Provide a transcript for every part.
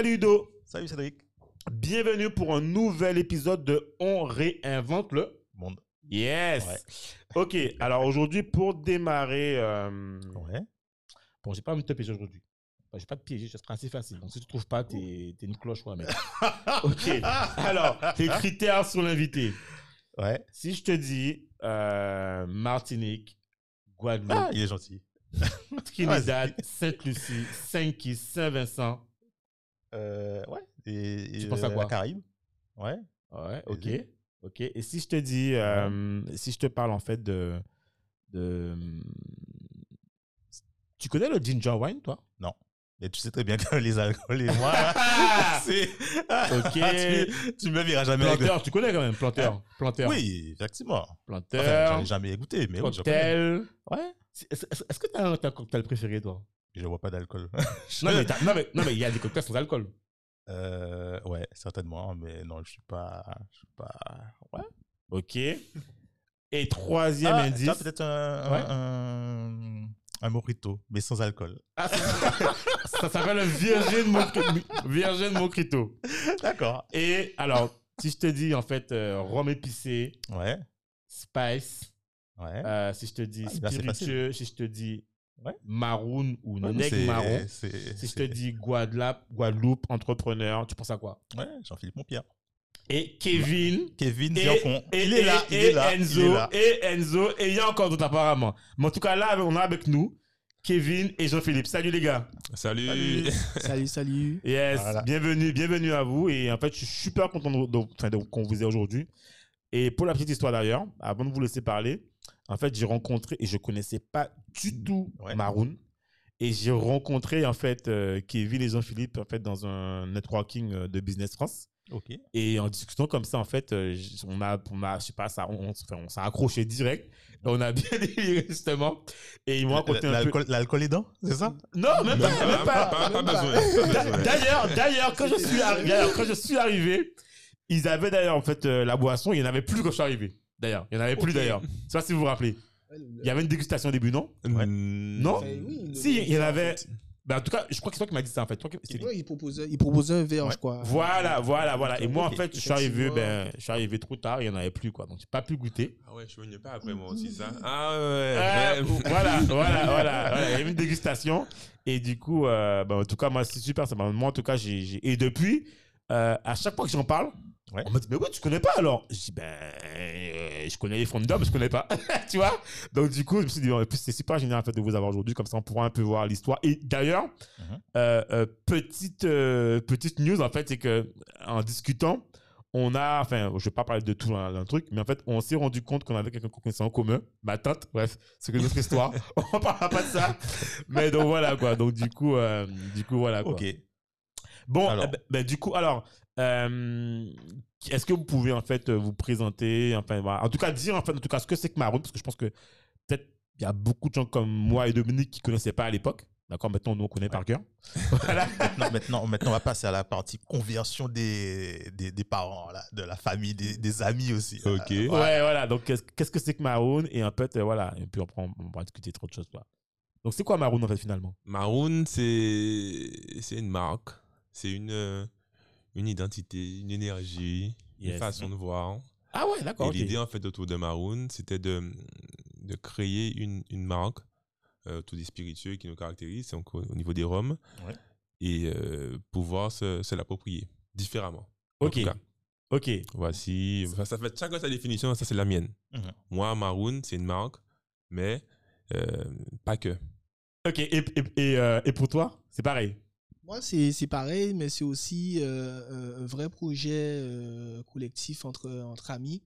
Salut Do, Salut Cédric. bienvenue pour un nouvel épisode de On réinvente le Monde. Yes. Ouais. Ok, alors aujourd'hui pour démarrer, euh, Ouais. bon j'ai pas envie de te piéger aujourd'hui. Enfin, J'ai pas de piéger, ce sera assez facile. Donc si tu trouves pas, t'es t'es une cloche, ouais, mec. ok, alors les critères sur l'invité. Ouais. Si je te dis euh, Martinique, Guadeloupe, Ah, il est gentil. Trinidad, Sainte-Lucie, Saint-Kitts, Saint-Vincent. Euh, ouais. Et, Tu et, penses à euh, quoi? La Caraïbe. Ouais. Ouais, ok. Vas-y. Ok. Et si je te dis, euh, si je te parle en fait de, de. Tu connais le ginger wine, toi? Mais tu sais très bien que les alcools et moi, c'est. Ok. tu, tu me verras jamais. avec Planteur, tu connais quand même, planteur. Planteur. Oui, effectivement. Enfin, Planteur. j'en ai jamais goûté, mais je connais. Ouais. Est-ce que tu as t'as un cocktail préféré, toi? Je bois pas d'alcool. non mais, non, mais, non, mais il y a des cocktails sans alcool. Euh, ouais, certainement, mais non, je suis pas. Je suis pas. Ouais. Ok. Et troisième Ah, indice. peut-être un, Ouais. un, un, un mojito, mais sans alcool. Ah, ça s'appelle un Virgin. Virgin Mocrito. D'accord. Et alors, si je te dis en fait euh, rhum épicé, Ouais. spice, Ouais. euh, si je te dis Ah, spiritueux, si je te dis Ouais. maroon ou Ouais, c'est- marron, si je te dis Guadeloupe, Guadeloupe, entrepreneur, tu penses à quoi? Ouais, Jean-Philippe Montpierre. Et Kevin. Kevin Et, et- il est là, et- il est là, il Enzo, est là. et Enzo, et il y a encore d'autres apparemment. Mais en tout cas, là, on a avec nous Kevin et Jean-Philippe. Salut les gars. Salut. Salut. Salut, salut. Yes, Voilà. bienvenue, bienvenue à vous. Et en fait, je suis super content de- de- enfin, de- qu'on vous ait aujourd'hui. Et pour la petite histoire d'ailleurs, avant de vous laisser parler, en fait, j'ai rencontré, et je connaissais pas du tout Ouais. Maroon. Et j'ai rencontré en fait euh, Kevin et Jean-Philippe en fait dans un networking euh, de Business France. Ok. Et en discutant comme ça, en fait, euh, on a, on a, je sais pas, ça, on, on, enfin, on s'est accroché direct. On a bien déliré justement. Et ils m'ont raconté un peu. L'alcool est dedans, c'est ça? Non, même pas, même pas. D'ailleurs, d'ailleurs, quand je suis arri- d'ailleurs, quand je suis arrivé, ils avaient d'ailleurs en fait euh, la boisson. Il n'y en avait plus quand je suis arrivé. D'ailleurs, il n'y en avait plus d'ailleurs. Je sais pas si vous vous rappelez. Il y avait une dégustation au début, non Ouais. Non Enfin, oui, Si, il y en avait. Ben, en tout cas, je crois que c'est toi qui m'as dit ça en fait. Toi qui-. Ouais, il, proposait, il proposait un verre, Ouais. je crois. Voilà, voilà, voilà. Et moi, en fait, je suis arrivé, ben, je suis arrivé trop tard. Il n'y en avait plus quoi. Donc, j'ai pas pu goûter. Ah ouais, je suis venu pas après moi aussi, ça. Ah Euh, ouais. voilà, voilà, voilà, voilà. Il y a eu une dégustation. Et du coup, euh, ben, en tout cas, moi, c'est super. Ça moi, en tout cas, j'ai. j'ai- Et depuis, euh, à chaque fois que j'en parle, Ouais. on m'a dit, mais ouais, tu connais pas alors Je dis, ben, euh, je connais les fonds d'hommes, je connais pas. tu vois? Donc, du coup, je me suis dit, en plus, c'est super génial en fait, de vous avoir aujourd'hui. Comme ça, on pourra un peu voir l'histoire. Et d'ailleurs, Mhm. euh, euh, petite, petite news, en fait, c'est que en discutant, on a, enfin, je vais pas parler de tout un, un truc, mais en fait, on s'est rendu compte qu'on avait quelqu'un qu'on connaissait en commun, ma tante, bref, c'est une autre histoire. on parlera pas de ça. Mais donc voilà, quoi. Donc, du coup, euh, du coup, voilà, quoi. Ok. Bon, Alors. eh ben, ben, du coup, alors, euh, est-ce que vous pouvez en fait vous présenter, enfin, en tout cas dire en fait, en tout cas, ce que c'est que Maroon, parce que je pense que peut-être il y a beaucoup de gens comme moi et Dominique qui connaissaient pas à l'époque. D'accord, maintenant nous on connaît par cœur. voilà. Maintenant, maintenant, maintenant, on va passer à la partie conversion des, des, des parents, là, de la famille, des, des amis aussi. Ok. Euh, Ouais, voilà. Donc qu'est-ce qu'est-ce que c'est que Maroon? Et en fait, euh, voilà. Et puis après, on, on va discuter trop de choses. Quoi. Donc c'est quoi Maroon en fait finalement? Maroon, c'est c'est une marque, c'est une euh, une identité, une énergie, Yes. une façon de voir. Ah ouais, Et d'accord. ok. l'idée en fait autour de Maroon, c'était de de créer une une marque euh, autour des spiritueux qui nous caractérisent, donc au, au niveau des Ouais. et euh, pouvoir se, se l'approprier différemment. En Ok. tout cas, Ok. Voici, enfin, ça fait chacun sa définition, ça c'est la mienne. Mhm. Moi, Maroon, c'est une marque, mais euh, pas que. Ok. Et, et, et, euh, et pour toi, c'est pareil? Moi, c'est pareil, mais c'est aussi euh, un- un vrai projet euh, collectif entre, entre amis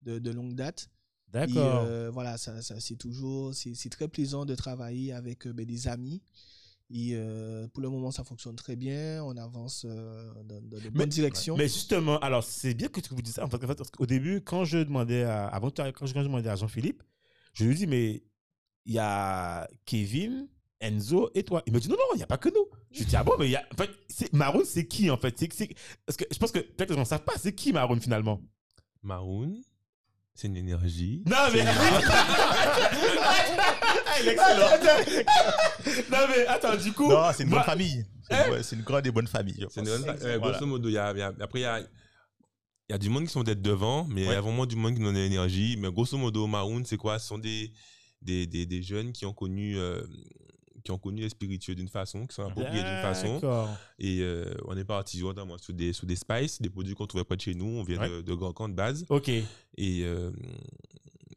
de, de longue date. D'accord. euh, voilà, ça, ça, c'est toujours, c'est très plaisant de travailler avec euh, ben, des amis Et euh, pour le moment, ça fonctionne très bien. On avance euh, dans, dans de Mais- bonnes directions. Mais justement, alors c'est bien que tu vous dises ça. En fait, qu'au début, quand je demandais à, avant quand je, quand je demandais à Jean-Philippe, je lui dis mais il y a Kevin, Enzo et toi. Il me dit non non, il n'y a pas que nous. Je lui dis ah bon mais il y a en fait Maroon c'est qui en fait? C'est parce que je pense que peut-être que les gens ne savent pas c'est qui Maroon finalement? Maroon, c'est une énergie. Non mais Ah, il est excellent. non mais attends du coup Non, c'est une bonne famille. C'est Hein? une, c'est une grande et bonne famille. C'est une euh, Voilà. Grosso modo, y a, y après, il y a, y a du monde qui sont d'être devant, mais il y Ouais. a vraiment du monde qui donne de l'énergie. Mais grosso modo, Maroon, c'est quoi? Ce sont des, des, des, des jeunes qui ont connu. euh, qui ont connu les spiritueux d'une façon, qui sont appropriés d'une façon. Et euh, on est parti notamment sur des, sur des spices, des produits qu'on trouvait près de chez nous. On vient Ouais. de, de Grand Camp de base. Ok. Et euh,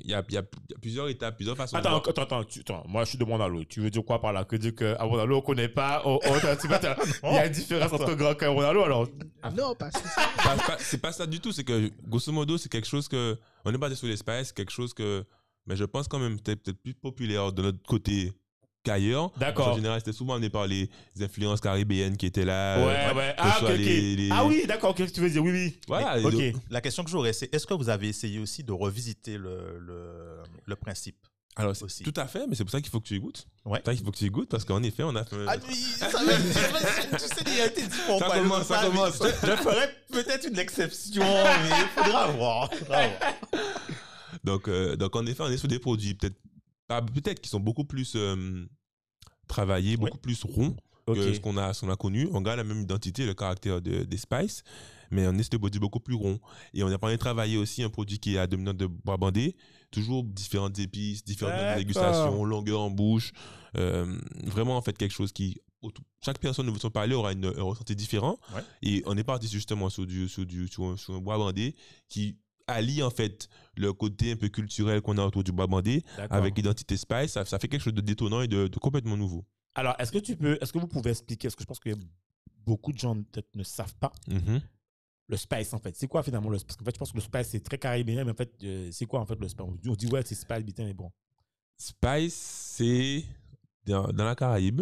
il y, a, il y a il y a plusieurs étapes, plusieurs façons de Attends, voir. attends, attends, tu- attends, moi je suis de Mondalo. Tu veux dire quoi par là? Que dire qu'à Mondalo on connaît pas? Oh, oh, Il y a une différence entre Grand Camp et Mondalo alors Non, parce que Pas- pas- c'est pas ça du tout. C'est que, grosso modo, c'est quelque chose que. On est basé sur l'espace, quelque chose que. Mais je pense quand même peut-être plus populaire de notre côté qu'ailleurs. D'accord. En général, c'était souvent amené par les influences caribéennes qui étaient là. euh, Ouais, ouais. Ah, ce ok, soit ok. les- les- Ah oui, d'accord, qu'est-ce que tu veux dire Oui, oui. Voilà. La question que j'aurais, c'est est-ce que vous avez essayé aussi de revisiter le, le, le principe Alors, c'est- aussi? tout à fait, mais c'est pour ça qu'il faut que tu y goûtes. Ouais. C'est pour ça qu'il faut que tu y goûtes parce qu'en effet, on a fait. Ah oui, ça va, tu sais, il a été dit pour Ça pas commence, ça commence. Je, je ferais peut-être une exception, mais il faudra voir. faudra voir. Donc, euh, donc, en effet, on est sur des produits peut-être pas- peut-être qui sont beaucoup plus euh, travaillés, beaucoup plus ronds que ce qu'on a, ce qu'on a connu. On garde la même identité, le caractère de- des spices, mais on est sur des produits beaucoup plus ronds. Et on a parlé de travailler aussi un produit qui est à dominante de bois bandé, toujours différentes épices, différentes dégustations, longueur en bouche. Euh, vraiment, en fait, quelque chose qui. Chaque personne de son parler aura une, un ressenti différent. Ouais. Et on est parti justement sur, du, sur, du, sur, un, sur un bois bandé qui allie en fait le côté un peu culturel qu'on a autour du bandé D'accord. avec l'identité spice. Ça, ça fait quelque chose de détonnant et de, de complètement nouveau. Alors, est-ce que tu peux, est-ce que vous pouvez expliquer, parce que je pense que beaucoup de gens peut-être ne savent pas Mhm. le spice en fait. C'est quoi finalement le spice Parce qu'en fait, je pense que le spice c'est très caribéen, mais en fait, euh, c'est quoi en fait le spice On dit- On dit ouais, c'est spice, putain, mais bon. Spice, c'est dans, dans la Caraïbe.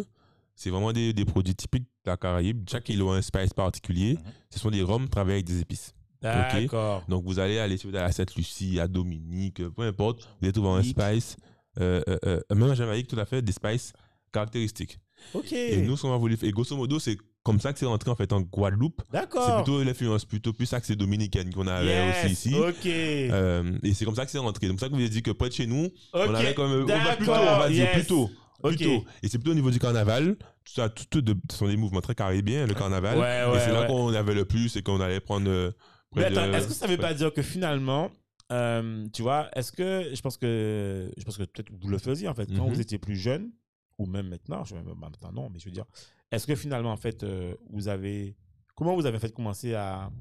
C'est vraiment des, des produits typiques de la Caraïbe. Chaque île a un spice particulier. Mhm. Ce sont des rhums travaillés avec des épices. D'accord. Donc, vous allez aller sur- à Sainte-Lucie, à Dominique, peu importe. Vous allez trouver un spice. euh, euh, euh, même en Jamaïque, tout à fait, des spices caractéristiques. Ok. Et nous, ce qu'on a voulu faire, et grosso modo, c'est comme ça que c'est rentré en fait en Guadeloupe. C'est D'accord. plutôt l'influence plutôt plus axée dominicaine qu'on avait Yes, aussi ici. Ok. Euh, et c'est comme ça que c'est rentré. Donc, c'est ça que vous avez dit que près de chez nous, on avait comme on va plutôt, on va dire plutôt. Plutôt. Et c'est plutôt au niveau du carnaval. Tout ça, tout, tout de- ce sont des mouvements très caribéens, le carnaval. Ouais, ouais, et c'est là ouais. qu'on avait le plus et qu'on allait prendre. euh, Mais attends, est-ce que ça veut pas dire que finalement, euh, tu vois, est-ce que je pense que je pense que peut-être vous le faisiez en fait quand Mhm. vous étiez plus jeune ou même maintenant, je même bah, maintenant non, mais je veux dire, est-ce que finalement en fait euh, vous avez comment vous avez fait commencer à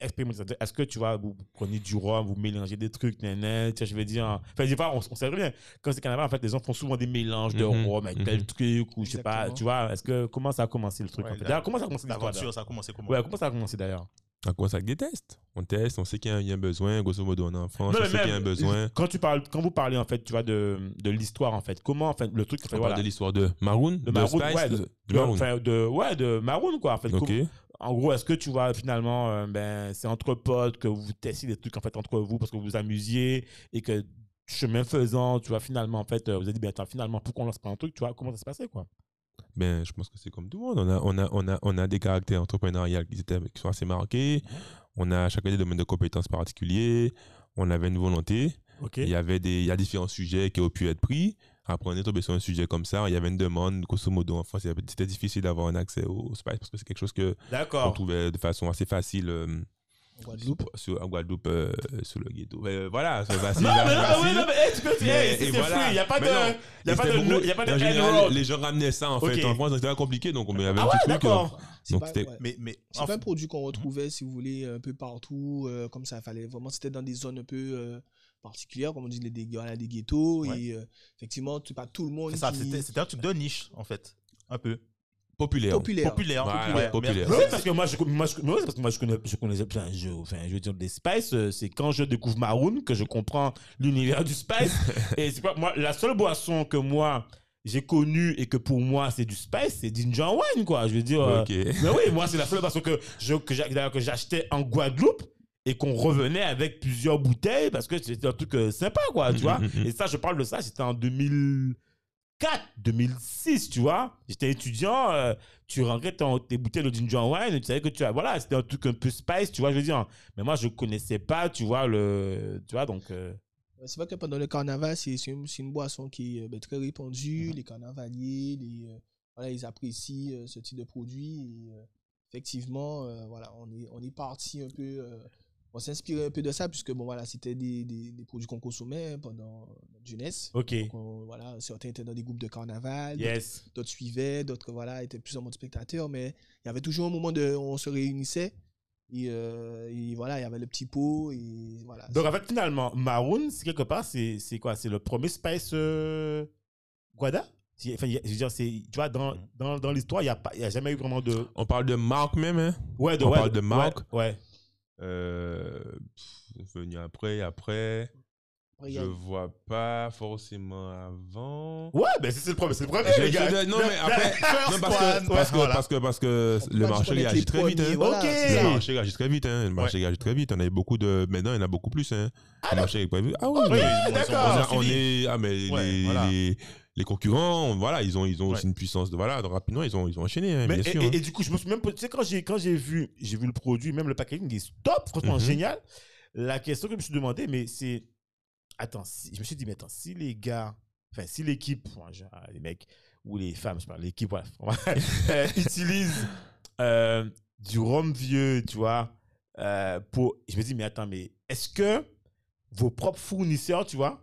expérimenter ça? Est-ce que tu vois, vous prenez du rhum, vous mélangez des trucs, vois, je veux dire, enfin, des fois, on, on sait rien. Quand c'est carnaval, en fait, les gens font souvent des mélanges de Mhm, rhum avec tel mhm. truc, ou je sais pas, tu vois, est-ce que, comment ça a commencé le truc Ouais, en fait D'ailleurs, comment ça a commencé l'histoire ça a commencé comment? Ouais, comment ça a commencé d'ailleurs? On commence avec des tests. On teste, on sait qu'il y a- un besoin. Grosso modo, on est en France, Non, on sait qu'il y a un besoin. Quand tu parles, quand vous parlez en fait, tu vois de, de l'histoire en fait, comment en fait le truc, en fait, On voilà, parle de l'histoire de Maroon, de, de Maroon, Spice, ouais, de, de, Maroon. enfin, de- ouais, de Maroon quoi en fait. Ok. Comme- en gros, est-ce que tu vois finalement, euh, ben c'est entre potes que vous testiez des trucs en fait entre vous parce que vous vous amusiez et que chemin faisant, tu vois finalement en fait, euh, vous avez dit ben attends finalement pourquoi on lance pas un truc, tu vois comment ça se passait quoi? Ben, je pense que c'est comme tout le monde. On a, on a, on a, on a des caractères entrepreneuriaux qui, étaient, qui sont assez marqués. On a chacun des domaines de compétences particuliers. On avait une volonté. Il y avait des, il y a différents sujets qui ont pu être pris. Après, on est tombé sur un sujet comme ça. Il y avait une demande, grosso modo, en France. C'était difficile d'avoir un accès au spice parce que c'est quelque chose que on trouvait de façon assez facile euh, En Guadeloupe. sur, en Guadeloupe, euh, sur le ghetto. Ben, voilà, c'est facile. Non, mais non, ouais, non, mais hey, tu peux, Mais- hey, et c'est voilà. il n'y a pas de, Mais non. y a pas c'était de, beaucoup- y a pas de en end général, road. les gens ramenaient ça en fait. En France, c'était compliqué, donc on avait Ah un ouais, petit truc. euh, Donc, pas, ouais. Mais, mais C'est pas un produit qu'on retrouvait, si vous voulez, un peu partout, euh, comme ça. Fallait vraiment, c'était dans des zones un peu euh, particulières, comme on dit, les, des, ghettos. Ouais. Et euh, effectivement, c'est pas tout le monde c'est ça, qui c'était c'était un truc de niche, en fait. Un peu. Populaire. populaire. Populaire. Voilà, parce que moi, je, moi, je, parce que moi, je connais, je connais plein de jeux. Enfin, je veux dire, des Spice, euh, c'est quand je découvre Maroon que je comprends l'univers du Spice. et c'est pas, moi, la seule boisson que moi, j'ai connu et que pour moi c'est du spice, c'est ginger wine, quoi. Je veux dire. euh, mais oui, moi, c'est la seule façon que je- que j'a- d'ailleurs, que j'achetais en Guadeloupe et qu'on revenait avec plusieurs bouteilles parce que c'était un truc euh, sympa, quoi, tu vois. Et ça, je parle de ça, c'était en 2004, 2006, tu vois. J'étais étudiant, euh, tu rentrais ton- tes bouteilles de ginger wine et tu savais que tu as. Voilà, c'était un truc un peu spice, tu vois, je veux dire. Mais moi, je connaissais pas, tu vois, le. Tu vois, donc. euh, C'est vrai que pendant le carnaval, c'est une, boisson qui est euh, ben, très répandue. Les carnavaliers, les, euh, voilà, ils apprécient ce type de produit. Et, effectivement, voilà, on est, on est parti un peu. On s'inspirait un peu de ça, puisque bon, voilà, c'était des, des, des produits qu'on consommait pendant notre jeunesse. Ok. Donc, on- voilà, certains étaient dans des groupes de carnaval, d'autres- Yes. d'autres suivaient, d'autres voilà, étaient plus en mode spectateur, mais il y avait toujours un moment de, où on se réunissait. Et, euh, et voilà, il y avait le petit pot. Et voilà, Donc, en fait, finalement, Maroon, c'est quelque part, c'est c'est quoi? C'est le premier spice euh, Guada Enfin, je veux dire, c'est, tu vois, dans, dans, dans l'histoire, il n'y a, pas- il y a jamais eu vraiment de. On parle de marque même, hein? Ouais, de, On ouais, parle de marque. Ouais. ouais. Euh, pff, venu après, après. Je vois pas forcément avant. Ouais, ben c'est le premier, c'est le premier, Je- les gars. je- non, mais après, non, parce que, parce que, voilà. parce que, parce que le marché dire est réagit très vite. Hein. voilà, Ok. c'est Le marché réagit très vite. Hein. Le marché réagit très vite. On a beaucoup de. Maintenant, il y en a beaucoup plus. Hein. le marché très vite. Ah oui, Oui, mais- ils ont- d'accord. on, on est. Ah, mais Ouais, les, voilà. les, les concurrents, voilà, ils ont, ils ont aussi Ouais. une puissance de. Voilà, donc rapidement, ils ont, ils ont enchaîné, hein, Mais- bien et, sûr. et- hein. et du coup, je me suis même tu sais, quand j'ai, quand j'ai vu, j'ai vu le produit, même le packaging, est top, franchement Mhm. génial. La question que je me suis demandé, mais c'est, attends, si- je me suis dit, mais attends, si les gars, enfin, si l'équipe, genre, les mecs, ou les femmes, je parle, l'équipe, bref, euh, utilisent euh, du rhum vieux, tu vois, euh, pour, je me dis, mais attends, mais est-ce que vos propres fournisseurs, tu vois,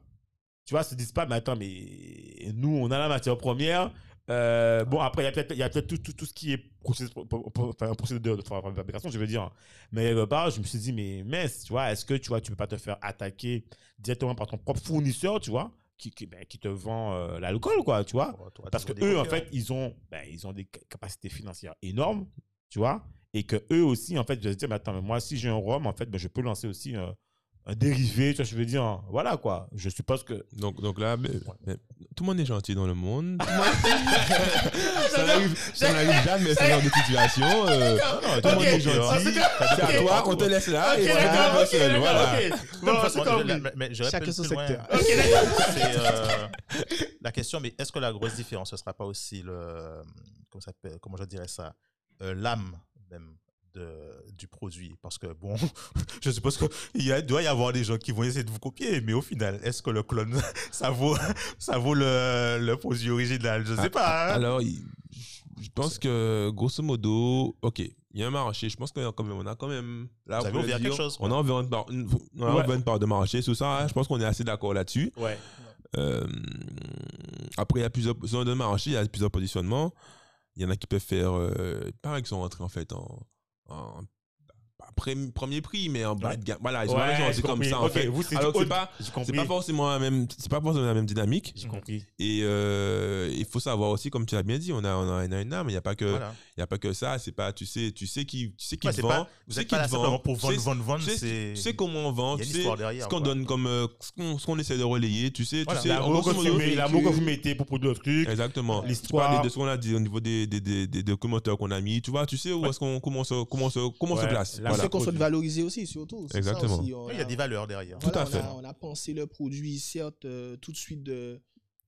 tu vois, se disent pas, mais attends, mais nous, on a la matière première. Euh, bon, après, il y a peut-être il y a peut-être tout, tout, tout ce qui est procédé, enfin, procédure de fabrication, je veux dire. Mais quelque part, je me suis dit, mais mince, tu vois, est-ce que tu vois, tu peux pas te faire attaquer directement par ton propre fournisseur, tu vois, qui, qui, ben, qui te vend euh, l'alcool, quoi, tu vois? Toi, Parce que eux, en fait, ils ont, ben, ils ont des ca- capacités financières énormes, tu vois, et que eux aussi, en fait, je me dire, mais attends, mais moi, si j'ai un rhum, en fait, ben, je peux lancer aussi un, un dérivé, tu vois, je veux dire, voilà, quoi. Je suppose que. Donc, donc là, mais- mais tout le monde est gentil dans le monde. Monde- ça n'arrive jamais ce genre de situation. euh, tout le monde est gentil. Ah, c'est à toi, on te laisse là. Ok, et tu d'accord, vas ok, seul, voilà. façon, mais- Chacun son secteur. Euh, la question, mais est-ce que la grosse différence, ce sera pas aussi le, comment, ça comment je dirais ça, euh, l'âme même? De, du produit Parce que bon, je suppose qu'il doit y avoir des gens qui vont essayer de vous copier, mais au final, est-ce que le clone, ça vaut, ça vaut le, le produit original? Je sais Ah, pas. hein. Alors, je pense que grosso modo, ok, il y a un marché. Je pense qu'on a quand même, on a quand même là, Vous on dire, quelque chose, On a ouvert une part, une- on a Ouais. ouvert une part de marché, tout ça. hein, Je pense qu'on est assez d'accord là-dessus. Ouais. Euh, après, il y a plusieurs zones de marché, il y a plusieurs positionnements. Il y en a qui peuvent faire, euh, pareil, qui sont rentrés en fait en, en pas pré- premier prix, mais en bas de gamme. Voilà, Ouais, c'est comme ça en Ok, fait. vous, c'est Alors c'est pas, c'est pas forcément la même, c'est pas forcément la même dynamique. J'ai compris. Et euh, il faut savoir aussi, comme tu l'as bien dit, on a, on a, une âme, il n'y a pas que, Voilà. il y a pas que ça. C'est pas, tu sais, tu sais qui, tu sais qui Ouais, vend, pas- vous pas là te vend, pour vendre, vendre, vendre. tu sais, tu sais comment on vend, y tu sais ce qu'on donne comme, euh, ce qu'on essaie de relayer, tu sais, Voilà. tu sais, L'amour que vous mettez- pour produire le truc. Exactement. L'histoire. De ce qu'on a dit au niveau des, des, des, documentaires qu'on a mis. Tu vois, tu sais où est-ce qu'on comment comment se, comment se place. Voilà. qu'on soit produit. valorisé aussi, surtout. C'est ça Exactement. aussi, Il y a a- des valeurs derrière. Tout à fait. On a, on a pensé le produit, certes, euh, tout de suite de-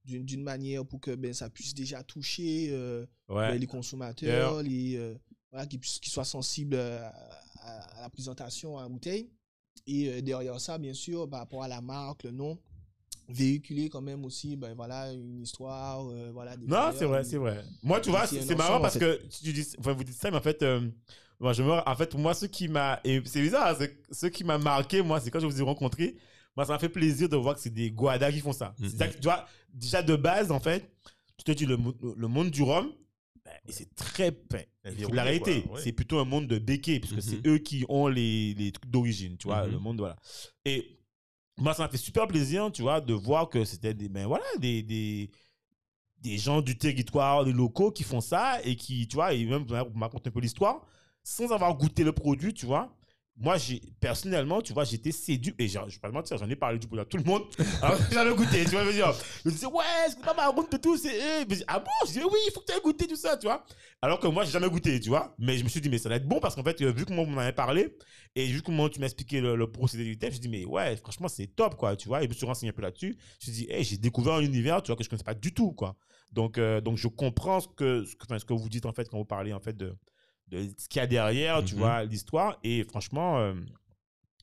d'une d'une manière pour que ben, ça puisse déjà toucher euh, Ouais. ben, les consommateurs, les, euh, voilà, qu'ils puissent- qu'ils soient sensibles à, à la présentation à la bouteille. Et euh, derrière ça, bien sûr, par rapport à la marque, le nom, véhiculer quand même aussi ben, voilà, une histoire. euh, voilà, des Non, c'est vrai, c'est vrai. Moi, tu vois, C'est marrant parce en que tu dis, enfin, vous dites ça, mais en fait, euh, moi, je me, en fait, moi, ce qui m'a, et c'est bizarre, hein, ce qui m'a marqué, moi, c'est quand je vous ai rencontré, moi, ça m'a fait plaisir de voir que c'est des Guadas qui font ça. C'est-à-dire que, tu vois, déjà de base, en fait, tu te dis, le, le monde du rhum, ben, et c'est très, l'arrêter. quoi, ouais. C'est plutôt un monde de béquets, puisque Mhm. c'est eux qui ont les, les trucs d'origine, tu vois, Mhm. le monde, voilà. Et moi, ça m'a fait super plaisir, tu vois, de voir que c'était des, ben voilà, des, des, des gens du territoire, des locaux qui font ça et qui, tu vois, et même pour m'aconter un peu l'histoire, sans avoir goûté le produit, tu vois. moi, j'ai, personnellement, tu vois, j'étais séduit. Et je vais pas te mentir, j'en ai parlé du poulet à tout le monde. Alors, j'avais goûté, tu vois, je veux dire. Je me disais, ouais, c'est pas marron de tout, c'est. eh. Ah bon? Je disais, oui, il faut que tu aies goûté tout ça, tu vois. Alors que moi, j'ai jamais goûté, tu vois. Mais je me suis dit, mais ça va être bon parce qu'en fait, euh, vu comment on m'en avait parlé et vu comment tu m'as expliqué le, le procédé du thème, je me dis, mais ouais, franchement, c'est top, quoi, tu vois. Et je me suis renseigné un peu là-dessus. Je me suis dit, hey, j'ai découvert un univers, tu vois, que je connaissais pas du tout, quoi. Donc, euh, donc je comprends ce que, ce, que, enfin, ce que vous dites, en fait, quand vous parlez, en fait, de, de ce qu'il y a derrière, tu Mhm. vois, l'histoire. Et franchement, euh,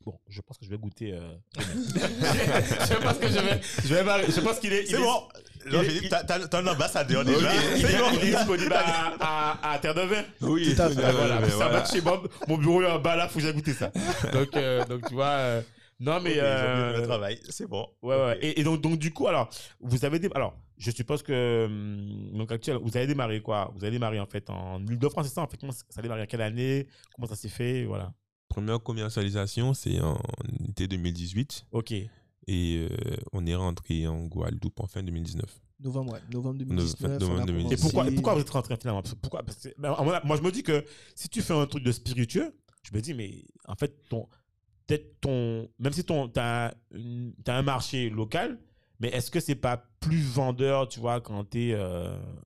bon, je pense que je vais goûter. euh, je pense que je vais. Je, vais mar- je pense qu'il est. il C'est est- bon. il Jean-Philippe, est- t'as- t'as t'as un ambassadeur il déjà. est- il C'est est- bon. il est disponible à, à, à Terre de Vin. Oui, Tout à fait. Voilà, ça voilà. va chez Bob. Mon bureau est en bas là, faut que j'aille goûter ça. Donc, euh, donc tu vois. euh, non, mais. Ok, euh, le travail, c'est bon. Ouais, ouais. Ok. Et, et donc, donc, du coup, alors, vous avez. Dé... Alors, je suppose que. hum, Donc, actuel, vous avez démarré quoi? Vous avez démarré en fait en Ile-de-France, c'est ça En fait, comment ça a démarré à quelle année? Comment ça s'est fait? Voilà. Première commercialisation, c'est en été 2018. Ok. Et euh, on est rentré en Guadeloupe en fin 2019. Novembre, ouais. Novembre Novembre 2019. on a 2019. Et pourquoi, et commencé. pourquoi vous êtes rentré finalement? Pourquoi Parce que, ben, moi, je me dis que si tu fais un truc de spiritueux, je me dis, mais en fait, ton, peut-être ton, même si ton, t'as, une- t'as un marché local, mais est-ce que c'est pas plus vendeur, tu vois, quand tu es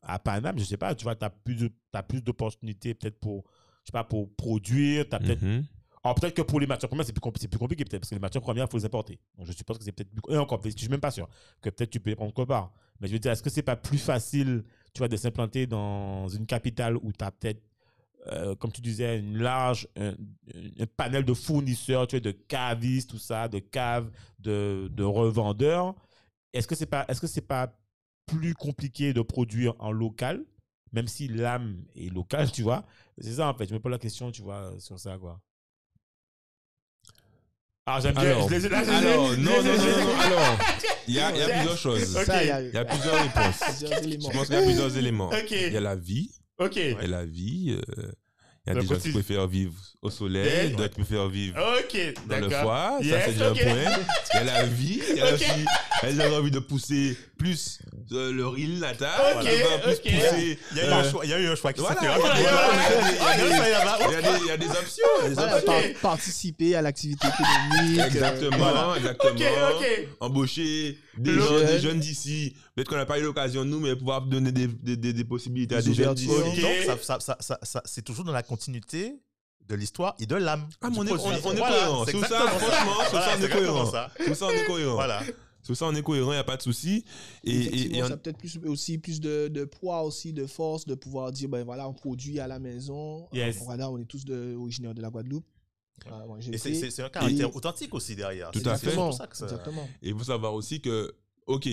à Paname? Je sais pas, tu vois, tu as plus, de, t'as plus d'opportunités peut-être pour, je sais pas, pour produire, tu peut-être Mhm. alors peut-être que pour les matières premières, c'est plus, compli- plus compliqué peut-être, parce que les matières premières, il faut les importer. Donc je suppose que c'est peut-être plus... Et encore, je suis même pas sûr que peut-être tu peux les prendre quelque part. Mais je veux dire, est-ce que c'est pas plus facile, tu vois, de s'implanter dans une capitale où tu as peut-être, euh, comme tu disais, une large, un, un panel de fournisseurs, tu vois, de cavistes, tout ça, de caves, de, de revendeurs. Est-ce que c'est pas, est-ce que c'est pas plus compliqué de produire en local, même si l'âme est locale, tu vois? C'est ça en fait. Je me pose la question, tu vois, sur ça quoi. Ah, j'aime bien. Alors, je les alors, non, non, non, non, non, alors, il y a, il y a plusieurs choses. Il y a, Il y a plusieurs réponses. Je pense qu'il y a plusieurs éléments. Il y a la vie. Ok. Il y a la vie. euh, il y a des gens qui préfèrent vivre au soleil, Ouais. d'autres préfèrent vivre Ok. dans le d'accord. foie. Ça, Yes, c'est déjà ok. un point. Il y a la vie. Il y a Ok. la vie. Elles ont envie de pousser plus euh, le riz natal. Ok, Elles ont plus pousser. Il y a eu euh, un choix- il y a eu un choix qui s'est Voilà, fait. voilà, voilà. Ah, il y a des- il y a des options. il y a des Voilà, options. par- participer à l'activité économique. euh, Exactement, voilà. exactement. Embaucher des gens, des jeunes d'ici. Peut-être qu'on n'a pas eu l'occasion, nous, mais pouvoir donner des, des, des, des possibilités à Des jeunes d'ici. ouvertures. Donc, Ok. ça- ça- ça- ça- ça- c'est toujours dans la continuité de l'histoire et de l'âme. Ah, mais on est, on, on est Voilà, cohérent. c'est Sur ça, franchement, Voilà, ça, on est cohérent. ça. Sur ça, on est cohérent. Voilà. Sur ça, on est cohérent, il n'y a pas de souci. Et, et, et on- ça a peut-être plus, aussi plus de, de poids aussi, de force, de pouvoir dire, ben voilà, on produit à la maison. Yes. Voilà, on est tous de, originaires de la Guadeloupe. J'ai Et c'est- un caractère authentique aussi derrière. Tout à fait. pour Exactement. ça que ça- Exactement. et il faut savoir aussi que, OK,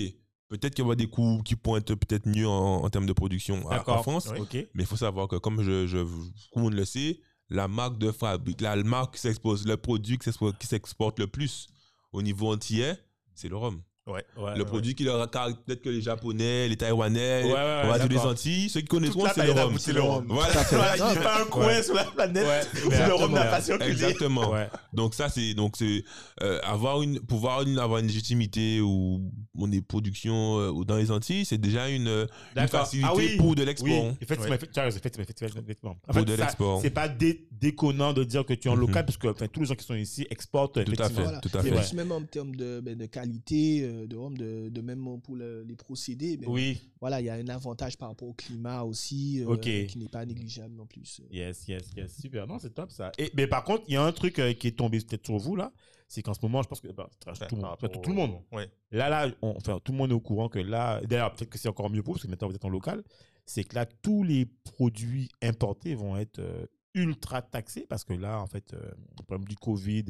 peut-être qu'il y aura des coûts qui être peut-être mieux en, en termes de production à- en. France. Oui. Mais il faut savoir que, comme je, je, tout le monde le sait, la marque de fabrique, la marque qui s'expose, le produit qui s'exporte, qui s'exporte le plus au niveau entier, c'est le rhum. Ouais. Ouais, le ouais. produit qui leur peut-être que les Japonais, les Taïwanais, Ouais, ouais, ouais, on va dire les. Antilles, ceux qui la c'est le rhum. goûté le rhum. Voilà. Il n'y a pas un coin Ouais. sur la planète Ouais, où le rhum n'a exactement. pas circulé. Exactement. Ouais. Donc ça c'est donc c'est euh, avoir une pouvoir une, avoir une légitimité où on est production euh, ou dans les Antilles, c'est déjà une, euh, une facilité Ah oui. pour de l'export. Oui, effectivement, Ouais. effectivement, Pour de ça- l'export. C'est pas dé- déconnant de dire que tu es en Mhm. local, parce que enfin, tous les gens qui sont ici exportent Tout à fait, tout à fait. Même en termes de, ben, de euh, de rhum, de, de même pour le- les procédés, Oui, voilà, il y a un avantage par rapport au climat aussi, euh, qui n'est pas négligeable non plus. yes, yes, yes, super. Non, c'est top ça. Et, mais par contre, il y a un truc euh, qui est tombé peut-être sur vous là, c'est qu'en ce moment, je pense que bah, tout, le monde, tout, tout le Ouais. là, là, on- enfin, tout le monde est au courant que là, d'ailleurs, peut-être que c'est encore mieux pour vous, parce que maintenant vous êtes en local, c'est que là, tous les produits importés vont être euh, ultra taxés, parce que là, en fait, euh, problème du Covid,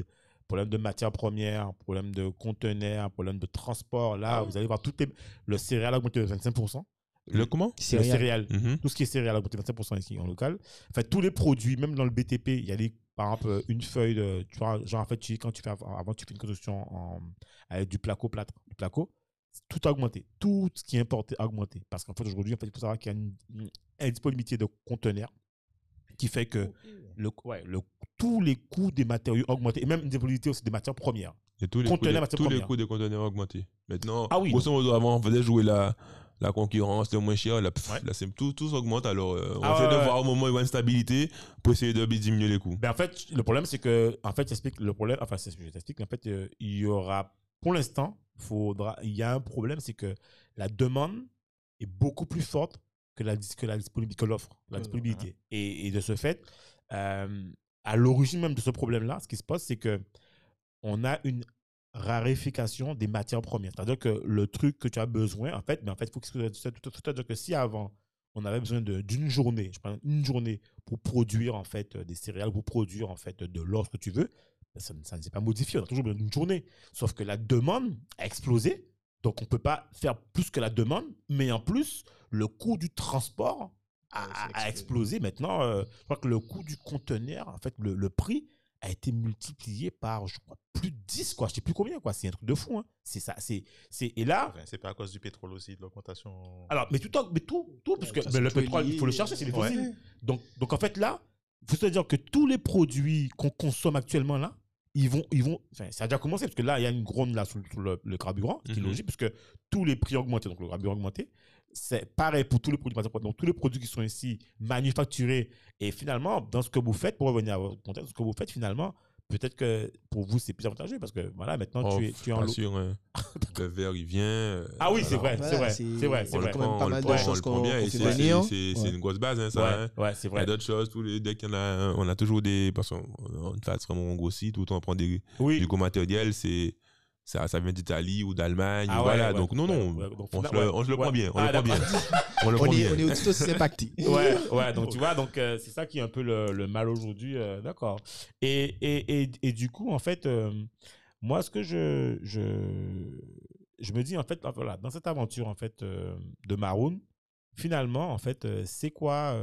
problème de matières premières, problème de conteneurs, problème de transport, là, vous allez voir, tout est, le céréal a augmenté de 25%. Le comment? Le céréal, Mhm. tout ce qui est céréales a augmenté de 25% ici en local. En fait, tous les produits, même dans le BTP, il y a des, par exemple, euh, une feuille de, tu vois, genre, en fait, tu, quand tu fais, avant, tu fais une construction en, avec du placo plâtre, du placo, tout a augmenté. Tout ce qui est importé a augmenté. Parce qu'en fait, aujourd'hui, en fait, il faut savoir qu'il y a une, une indisponibilité de conteneurs qui fait que le, ouais, le, tous les coûts des matériaux ont augmenté. Et même une disponibilité aussi des matières premières. Et tous les, coûts matières tous les coûts des conteneurs ont augmenté. Maintenant, Ah oui, grosso modo, avant, on faisait jouer la, la concurrence, le moins cher, là, pff, Ouais. tout, tout augmente. Alors, euh, on Ah essaie de voir au moment où il y a une stabilité pour essayer de diminuer les coûts. Ben, en fait, le problème, c'est que, en fait, j'explique le problème, enfin, c'est ce que je t'explique, en fait, euh, il y aura, pour l'instant, faudra, il y a un problème, c'est que la demande est beaucoup plus forte que la, que la disponibilité, que l'offre, la Ouais, disponibilité. Et, et de ce fait, euh, à l'origine même de ce problème-là, ce qui se passe, c'est que on a une raréfication des matières premières. C'est-à-dire que le truc que tu as besoin, en fait, mais en fait, il faut que c'est-à-dire que si avant, on avait besoin d'une journée, je prends une journée pour produire en fait euh, des céréales, pour produire en fait de l'or, ce que tu veux, ben, ça, ça ne s'est pas modifié. On a toujours besoin d'une journée. Sauf que la demande a explosé. Donc, on ne peut pas faire plus que la demande. Mais en plus, le coût du transport a, explosé. Maintenant, euh, je crois que le coût du conteneur, en fait, le, le prix a été multiplié par, je crois, plus de 10, quoi. Je sais plus combien, quoi. C'est un truc de fou, hein. C'est ça. C'est, c'est, et là, Enfin, c'est pas à cause du pétrole aussi, de l'augmentation. alors, mais tout, mais tout, tout parce que le pétrole, il faut le chercher, c'est les Ouais. Donc, donc, en fait, là, il faut se dire que tous les produits qu'on consomme actuellement, là, ils vont, ils vont, enfin, ça a déjà commencé, parce que là, il y a une gronde là sur, sur le, le carburant, ce qui est Mhm. logique, parce que tous les prix ont augmenté, donc le carburant a augmenté. C'est pareil pour tous les produits. Donc, tous les produits qui sont ici manufacturés, et finalement, dans ce que vous faites, pour revenir à votre contexte, ce que vous faites, finalement, peut-être que pour vous, c'est plus avantageux, parce que voilà, maintenant, Oh, tu es, tu es en lot. sûr, hein. le verre, il vient. euh, Ah oui, c'est vrai, c'est vrai, c'est- vrai, c'est On le vrai. quand même pas on mal de on choses qu'on- fait c'est venir. une grosse base, hein, ça. hein. Ouais, c'est Il y a vrai. d'autres choses, tous les, dès qu'il y en a, on a toujours des. Parce qu'on on fait vraiment grossit, tout le temps on prend des, Oui. du gros matériel, c'est. Ça, ça vient d'Italie ou d'Allemagne. Ah voilà, donc non, non, donc on, se le, ouais, on se le ouais. prend bien. On Ah, le prend bien. On le On prend est, bien. on est tout aussi impacté. ouais, ouais, donc tu vois, donc euh, c'est ça qui est un peu le, le mal aujourd'hui, euh, d'accord. Et, et, et, et du coup, en fait, euh, moi, ce que je, je, je me dis, en fait, voilà, dans cette aventure, en fait, de Maroon, finalement, en fait, c'est quoi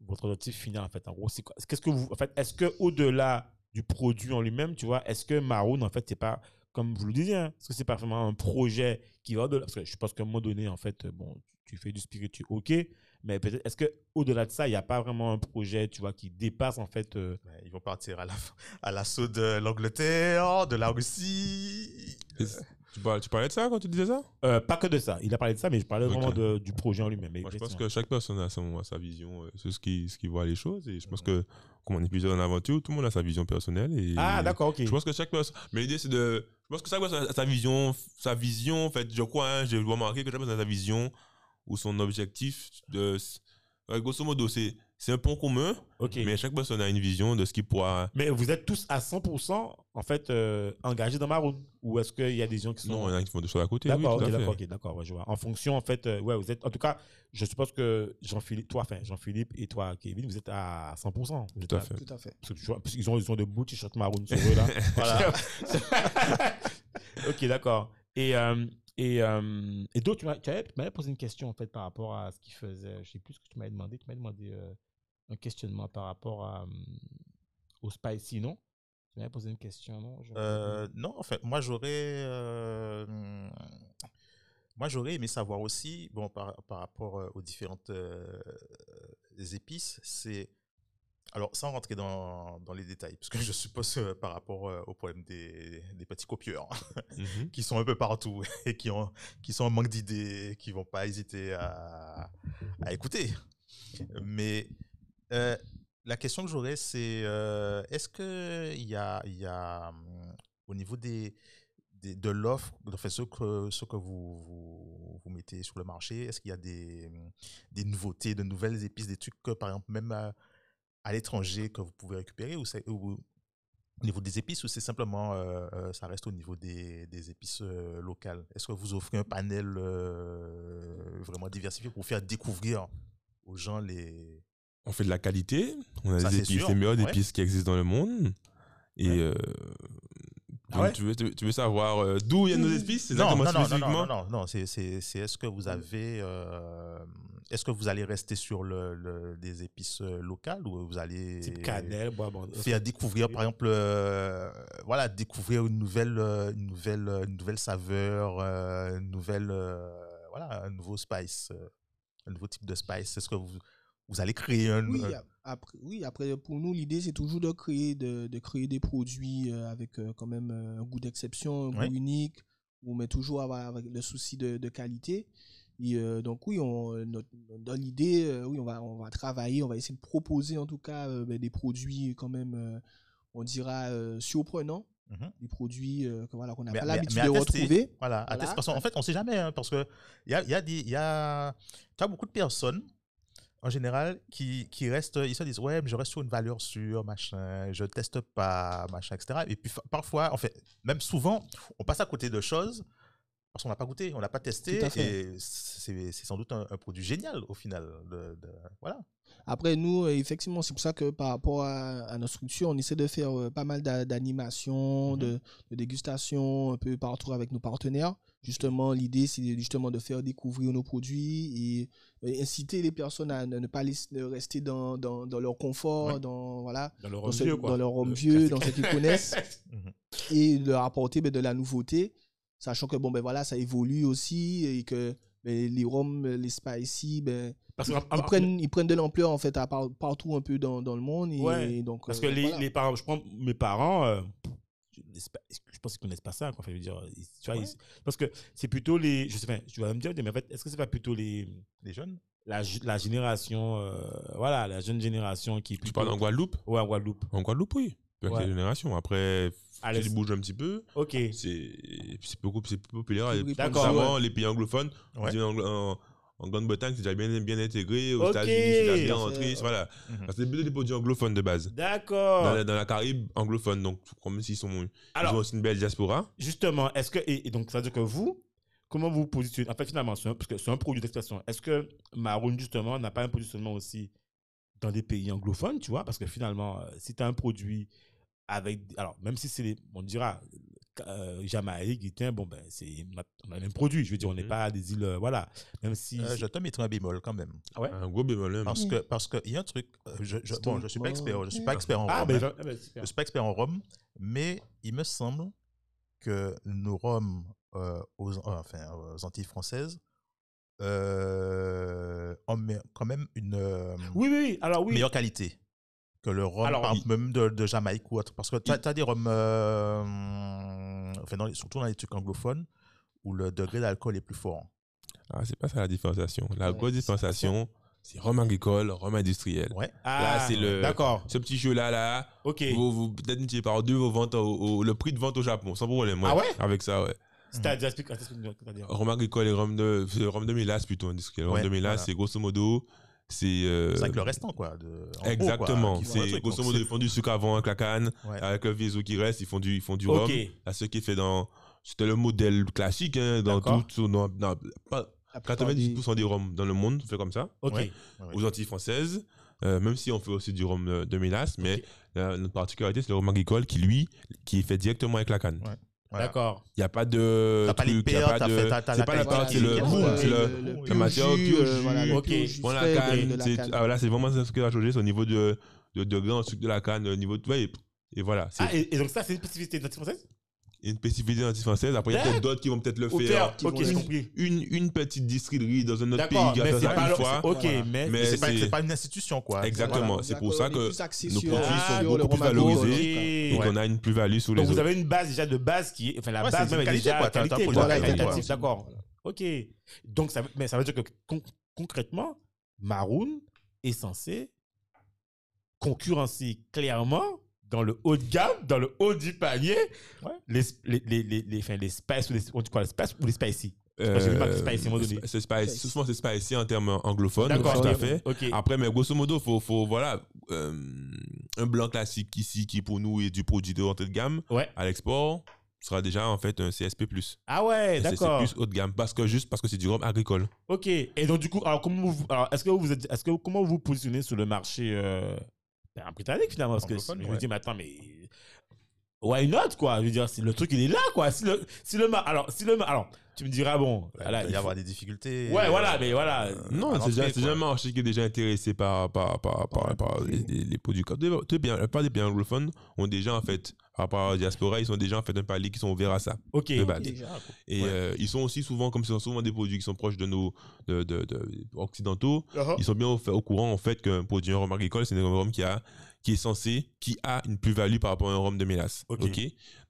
votre objectif final, en fait, en gros, c'est quoi Qu'est-ce que vous, en fait, est-ce que au-delà du produit en lui-même, tu vois, est-ce que Maroon, en fait, c'est pas, comme vous le disiez, hein, est-ce que c'est pas vraiment un projet qui va au-delà? Parce que je pense qu'à un moment donné, en fait, euh, bon, tu fais du spirituel, ok, mais peut-être, est-ce que au-delà de ça, il n'y a pas vraiment un projet, tu vois, qui dépasse, en fait, euh, Ouais, Ils vont partir à la- à l'assaut de l'Angleterre, de la Russie. C- Tu parlais, tu parlais de ça quand tu disais ça? Euh, pas que de ça. Il a parlé de ça, mais je parlais vraiment de- du projet en lui-même. Moi, je pense que chaque personne a son- a sa vision, euh, c'est ce qui, ce qui voit les choses. Et je pense que, comme on est plusieurs dans l'aventure, tout le monde a sa vision personnelle. Et Ah, d'accord, ok. Je pense que chaque personne. Mais l'idée, c'est de. Pense que chaque personne a sa vision. Sa vision, en fait, je crois, hein, j'ai remarqué que chaque personne a sa vision ou son objectif. De, grosso modo, c'est c'est un pont commun, Ok. mais chaque personne a une vision de ce qu'il pourra. Mais vous êtes tous à 100% en fait euh, engagés dans Maroon Ou est-ce qu'il y a des gens qui sont. Non, il y en a qui font des choses à côté. Oui, D'accord, à fait. d'accord, d'accord, ouais, je vois. En fonction, en fait, euh, ouais, vous êtes. En tout cas, je suppose que Jean-Philippe, toi, enfin, Jean-Philippe et toi, Kevin, vous êtes à 100%. Vous êtes Tout à fait. Tout à fait. Parce que tu vois, parce qu'ils ont, ils ont de beaux t-shirts marron sur eux, là. Voilà. ok, d'accord. Et, euh, et, euh, et d'autres, tu m'avais posé une question, en fait, par rapport à ce qu'ils faisaient. Je sais plus ce que tu m'avais demandé. Tu m'avais demandé euh, un questionnement par rapport à, au spicy, non Tu m'avais posé une question, non? Euh, non, en fait, moi j'aurais, euh, moi j'aurais aimé savoir aussi, bon, par, par rapport euh, aux différentes euh, épices, c'est, alors sans rentrer dans, dans les détails, parce que je suppose euh, par rapport euh, au problème des, des petits copieurs Mhm. qui sont un peu partout et qui ont, qui sont en manque d'idées, qui vont pas hésiter à, à écouter. Mais euh, la question que j'aurais, c'est euh, est-ce que il y a, y a hum, au niveau des, de l'offre, enfin, ce que, que vous, vous, vous mettez sur le marché, est-ce qu'il y a des, hum, des nouveautés, de nouvelles épices, des trucs que, par exemple, même à, l'étranger que vous pouvez récupérer ou, au niveau des épices ou c'est simplement, euh, ça reste au niveau des, des épices locales? Est-ce que vous offrez un panel vraiment diversifié pour faire découvrir aux gens les... On fait de la qualité. On a Ça, des épices, sûr. les meilleures Ouais. épices qui existent dans le monde. Et. Ouais. euh, Ah ouais tu, veux, tu, veux- savoir euh, d'où viennent nos épices? C'est Non, non, non, non, non, non, non, c'est, c'est est-ce que vous avez... euh, est-ce que vous allez rester sur le, le- des épices euh, locales ou vous allez... Type cannelle, bois, bon, faire découvrir par exemple euh, voilà découvrir une nouvelle une nouvelle une nouvelle saveur une nouvelle voilà un nouveau spice un nouveau type de spice est-ce que vous vous allez créer un, Oui, un- après, oui, après, pour nous, l'idée, c'est toujours de créer, de, de créer des produits euh, avec euh, quand même euh, un goût d'exception, un Oui. goût unique, où on met toujours avec, le souci de, de qualité. Et euh, donc oui, on, notre- dans l'idée, euh, oui, on va, on va travailler, on va essayer de proposer en tout cas euh, ben, des produits quand même, on dira, surprenants, Mhm. des produits que, voilà, qu'on n'a pas l'habitude de retrouver. Voilà, Voilà. Parce qu'en fait, on sait jamais, hein, parce que il y a, y a des, y a, tu as beaucoup de personnes, en général, qui, qui restent, ils se disent, ouais, mais je reste sur une valeur sûre, machin, je teste pas, machin, etc. Et puis parfois, en fait, même souvent, on passe à côté de choses parce qu'on n'a pas goûté, on n'a pas testé, et c'est sans doute un, un produit génial au final. De, de- voilà. Après, nous, euh, effectivement, c'est pour ça que par rapport à, à notre structure, on essaie de faire euh, pas mal d'a- d'animations, Mhm. de, de dégustations un peu partout avec nos partenaires. Justement, l'idée, c'est justement de faire découvrir nos produits et, et inciter les personnes à ne, pas laisser- rester dans, dans, dans leur confort, Ouais. dans, voilà, Dans leur homme vieux, dans leur homme vieux, dans ce qu'ils connaissent, Mhm. et leur apporter ben, de la nouveauté, sachant que bon, ben, voilà, ça évolue aussi et que ben, les rhums, les spicy, ben, Parce ils, prennent, ils prennent de l'ampleur en fait à part- partout un peu dans, dans le monde. Et, Ouais, donc, Parce euh, que les, voilà. les parents, je prends mes parents, euh, je, pense qu'ils connaissent pas ça. Quoi. Enfin, je veux dire, ils- tu vois, Ouais. ils- parce que c'est plutôt les. Je sais pas, tu vas me dire, mais en fait, est-ce que c'est pas plutôt les, Les jeunes? la, la génération, euh, voilà, la jeune génération qui est Tu plutôt. parles en Guadeloupe? Ouais, en Guadeloupe. En Guadeloupe, oui. Ouais. la génération. Après, Allez, tu bouges un petit peu. Ok. C'est c'est beaucoup c'est plus populaire. D'accord, les pays anglophones. Dis En, en- en Grande-Bretagne, c'est déjà bien, bien intégré. Aux Ok. États-Unis, c'est déjà bien entré. Voilà. Parce que c'est plutôt des produits anglophones de base. D'accord. Dans la, dans la Caraïbe anglophone, donc comme s'ils sont, ils ont aussi une belle diaspora. justement, est-ce que. Et, et donc, ça veut dire que vous, comment vous vous positionnez? En fait, finalement, c'est un- parce que c'est un produit d'expression. Est-ce que Maroon, justement, n'a pas un positionnement aussi dans des pays anglophones, tu vois? Parce que finalement, euh, si tu as un produit avec. Alors, même si c'est. les- On dira. Euh, Jamaïque, Guitain, bon, ben, c'est, on a le même produit. Je veux dire, on n'est Mhm. pas à des îles. euh, voilà. Même si. Euh, Je te mettrai un bémol quand même. Ah ouais? Un gros bémol. hein. Parce que parce que il y a un truc. euh, Je, je, bon, je suis pas expert. Je suis pas expert en Ah, rhum, ben, hein. ah, ben, super. Je suis pas expert en rhum, mais il me semble que nos rhums euh, aux, euh, enfin, aux Antilles françaises euh, ont quand même une euh, Oui, oui, oui. Alors, oui. meilleure qualité que le rhum, Alors, par il- exemple, même de, de Jamaïque ou autre. Parce que tu as, des rhums, euh, enfin, dans les- surtout dans les trucs anglophones, où le degré d'alcool est plus fort. Ah, c'est pas ça la différenciation. La Ouais, grosse différenciation, c'est rhum agricole, rhum industriel. Ouais. Ah, Là, c'est le- D'accord. Ce petit jeu-là, là, Ok. vous, vous peut-être multipliez par deux vos ventes au, au- le prix de vente au Japon, sans problème. Ah ouais? Avec ça, ouais. C'est-à-dire. Rhum agricole et rhum de, c'est rhum de mélasse plutôt industriel. Rhum Ouais, de mélasse, voilà. c'est grosso modo, c'est. euh, avec le restant, quoi. De, Exactement. c'est grosso modo, c'est- ils font du sucre avant avec la canne, ouais. avec le vieso qui reste, ils font du, ils font du rhum. Là, ce qui est fait dans. C'était le modèle classique, hein, dans tout. Dans, dans- pas- La plupart 90% des rhums dans le monde, fait comme ça. Ok. Ouais. Aux Antilles françaises, euh, même si on fait aussi du rhum de, mélasse, mais euh, notre particularité, c'est le rhum agricole qui, lui, qui est fait directement avec la canne. Ouais. Voilà. D'accord. Il n'y a pas de. T'as pas les a t'as de- fait- C'est la pas la c'est est- le boom, c'est le. le, la matière au Ok. Bon, la de- canne, de la c'est ah, voilà, c'est vraiment ce qui va changer, c'est au niveau de, de sucre de la canne, au niveau de. et, voilà, c'est Ah, et, et donc ça, c'est une spécificité de l'Antilles française? Une spécificité anti-française. Après, il y a peut-être d'autres qui vont peut-être le Au faire. père, ok, vont j'ai le- compris. Une, une petite distillerie dans un autre pays D'accord, qui va mais faire c'est ça pas une fois. Ok, Voilà. mais. Mais C'est pas, c'est- c'est pas une institution, quoi. Exactement. Voilà, c'est pour ça que nos produits Ah, sont beaucoup plus valorisés et qu'on a une plus-value sur les Donc vous autres. avez une base déjà de base qui est. Enfin, la Ouais, c'est base une même est qualité, déjà quoi. T'as- t'as qualité, un quoi, produit qualitatif, qualitatif, D'accord. Ok. Donc ça, veut- mais ça veut dire que con- concrètement, Maroon est censé concurrencer clairement dans le haut de gamme, dans le haut du panier, Ouais. les, les, les, les, les, enfin, les spices ou les, on dit quoi, les spices ou les spicy? Euh, c'est spicy. Souvent, c'est spicy en termes anglophones, D'accord, tout à fait. Après, mais grosso modo, faut, faut, voilà, euh, un blanc classique ici, qui pour nous est du produit de haute de gamme, Ouais. à l'export, sera déjà en fait un CSP+. Ah ouais, C'est d'accord. plus haut de gamme, parce que juste parce que c'est du rhum agricole. Ok. Et donc, du coup, alors, comment vous, alors, est-ce que vous êtes, est-ce que, comment vous vous positionnez sur le marché euh, ben, britannique, finalement? Parce que je me dis, mais attends, mais. Why not, quoi? Je veux dire, c'est- le truc, il est là, quoi. Si le, si le, alors, si le, alors, tu me diras, bon, Il voilà, va il y avoir faut- des difficultés. Ouais, euh, voilà, mais voilà. euh, Non, c'est déjà, l'entrée, c'est déjà un marché qui est déjà intéressé par, par, par, par, Ouais, par les, les- les produits. Les pays- La plupart des pays anglophones ont déjà, en fait, par rapport à la diaspora, ils ont déjà en fait un palier qui sont ouverts à ça. Ok. Et Ouais. euh, ils sont aussi souvent, comme ce sont souvent des produits qui sont proches de nos de, de, de- occidentaux, Uh-huh. ils sont bien au, courant en fait qu'un produit un rhum agricole, c'est un rhum qui a qui est censé, qui a une plus-value par rapport à un rhum de mélasse. Ok. Ok?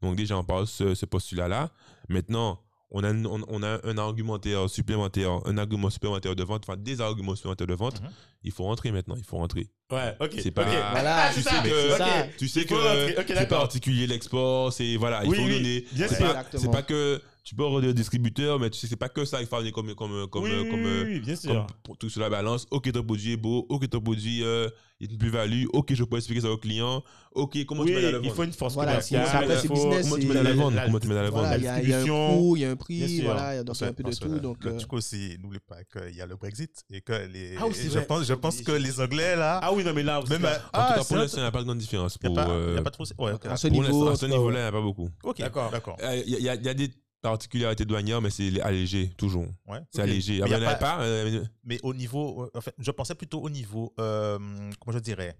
Donc déjà on parle ce, ce postulat-là. Maintenant, on a, un- on, on a un argumentaire supplémentaire, un argument supplémentaire de vente, enfin des arguments supplémentaires de vente. Mhm. Il faut rentrer maintenant, il faut rentrer. Ouais, ok. C'est pas- ok. Voilà, Ah, tu c'est sais ça, que- ça. Tu sais que faut rentrer, ok, c'est particulier l'export, c'est voilà, il Oui, faut oui, donner. bien c'est sûr. pas, pas que tu peux avoir des distributeurs, mais tu sais c'est pas que ça il faut amener comme comme comme oui, comme, oui, oui, bien sûr. comme pour tout sur la balance. Ok, ton produit est beau. Ok, ton produit euh, il a une plus-value. Ok, je peux expliquer ça au client. Ok, comment oui, tu mets à la il vente faut une force Voilà, commerciale. c'est- après, il c'est faut- business, Comment tu mets à la vente Comment tu mets à la vente il y a, il un coût, il y a un prix, voilà, il y a donc il un peu de tout. Donc, le euh, truc aussi, n'oublie pas qu'il y a le Brexit et que les. Ah oui, je vrai. pense, je pense que les Anglais là. Ah oui, non, mais là, même, euh, En tout ah, cas, pour l'instant, il n'y a pas de grande différence. Il n'y a, pas- il euh, trop. À ce niveau-là, il n'y a pas beaucoup. Ok, D'accord. Euh, Il il il y a des particularités douanières, mais c'est allégé, toujours. Ouais. C'est ok. allégé. Mais Ah, pas- pas. euh, Mais au niveau, euh, en fait, je pensais plutôt au niveau, euh, comment je dirais,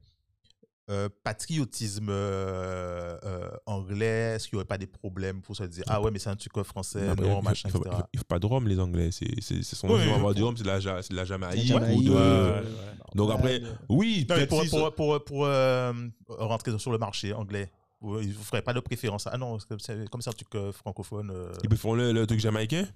euh, patriotisme euh, euh, anglais. Est-ce qu'il n'y aurait pas des problèmes pour se dire, ah ouais, mais c'est un truc français, non, il machin, ne faut, etc. il faut- il faut pas de rhum, les Anglais. C'est c'est- c'est son Oui, oui. avoir du rhum, c'est de la, de Jamaïque. Jamaïque, ou de- Ouais, euh, ouais, ouais. Donc après, euh, oui, Non, pour, si- pour, pour, pour, euh, rentrer sur le marché anglais, vous ne ferez pas de préférence. Ah non, c'est comme c'est un truc euh, francophone. euh, ils font le, le truc jamaïcain?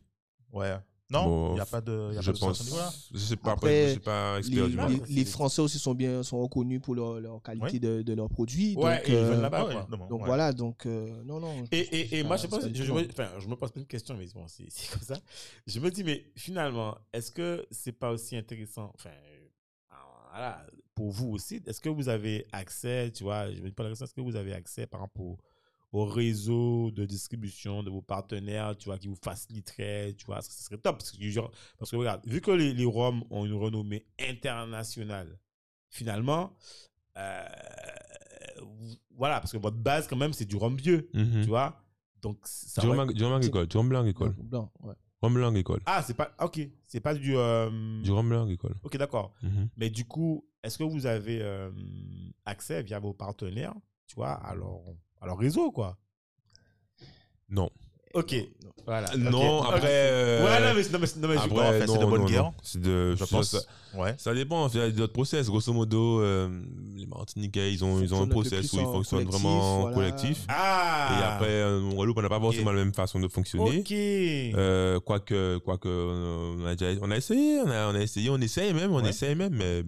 ouais. Non, Bon, il n'y a pas de, y a je pas de pense. Je sais pas, Après, après, je ne suis pas les, expert du les- marché. les Français aussi sont bien sont reconnus pour leur, leur qualité Oui. de, de leurs produits. Ouais, donc, et ils euh, veulent là-bas, Ah quoi. ouais, donc ouais. voilà, donc euh, non, non. Et, et, et moi, pas- je, pas me- enfin, je me pose pas une question, mais bon, c'est c'est comme ça. Je me dis, mais finalement, est-ce que c'est pas aussi intéressant, enfin, euh, voilà, pour vous aussi, est-ce que vous avez accès, tu vois, je me dis pas la question, est-ce que vous avez accès par exemple au, au réseau de distribution de vos partenaires, tu vois, qui vous faciliterait, tu vois, ce serait top? Parce que, genre, parce que regarde, vu que les, les Roms ont une renommée internationale, finalement, euh, voilà, parce que votre base, quand même, c'est du Rhum vieux, Mhm. tu vois? Donc, ça Du va- rhum du agricole, blanc agricole. Blanc, ouais. Rhum blanc agricole. Ah, c'est pas. Ok, c'est pas du. euh, Du rhum blanc agricole. Ok, d'accord. Mhm. Mais du coup, est-ce que vous avez euh, accès via vos partenaires, tu vois, à leur, à leur réseau, quoi? Non. Ok, voilà. Non, après. euh, Ouais, non, mais, non, mais, non, mais en fait, c'est de bonne guerre. C'est de. Je pense. ça- Ouais. Ça dépend, il y a d'autres process. Grosso modo, euh, les Martiniquais, ils ont, ils ont un process où ils en fonctionnent collectif, vraiment en voilà. collectif. Ah Et après, euh, en Guadeloupe, on n'a pas forcément la même façon de fonctionner. Ok. Euh, quoique, quoique on, a déjà, on a essayé, on a, on a essayé, on essaye même, on Ouais. essaye même, mais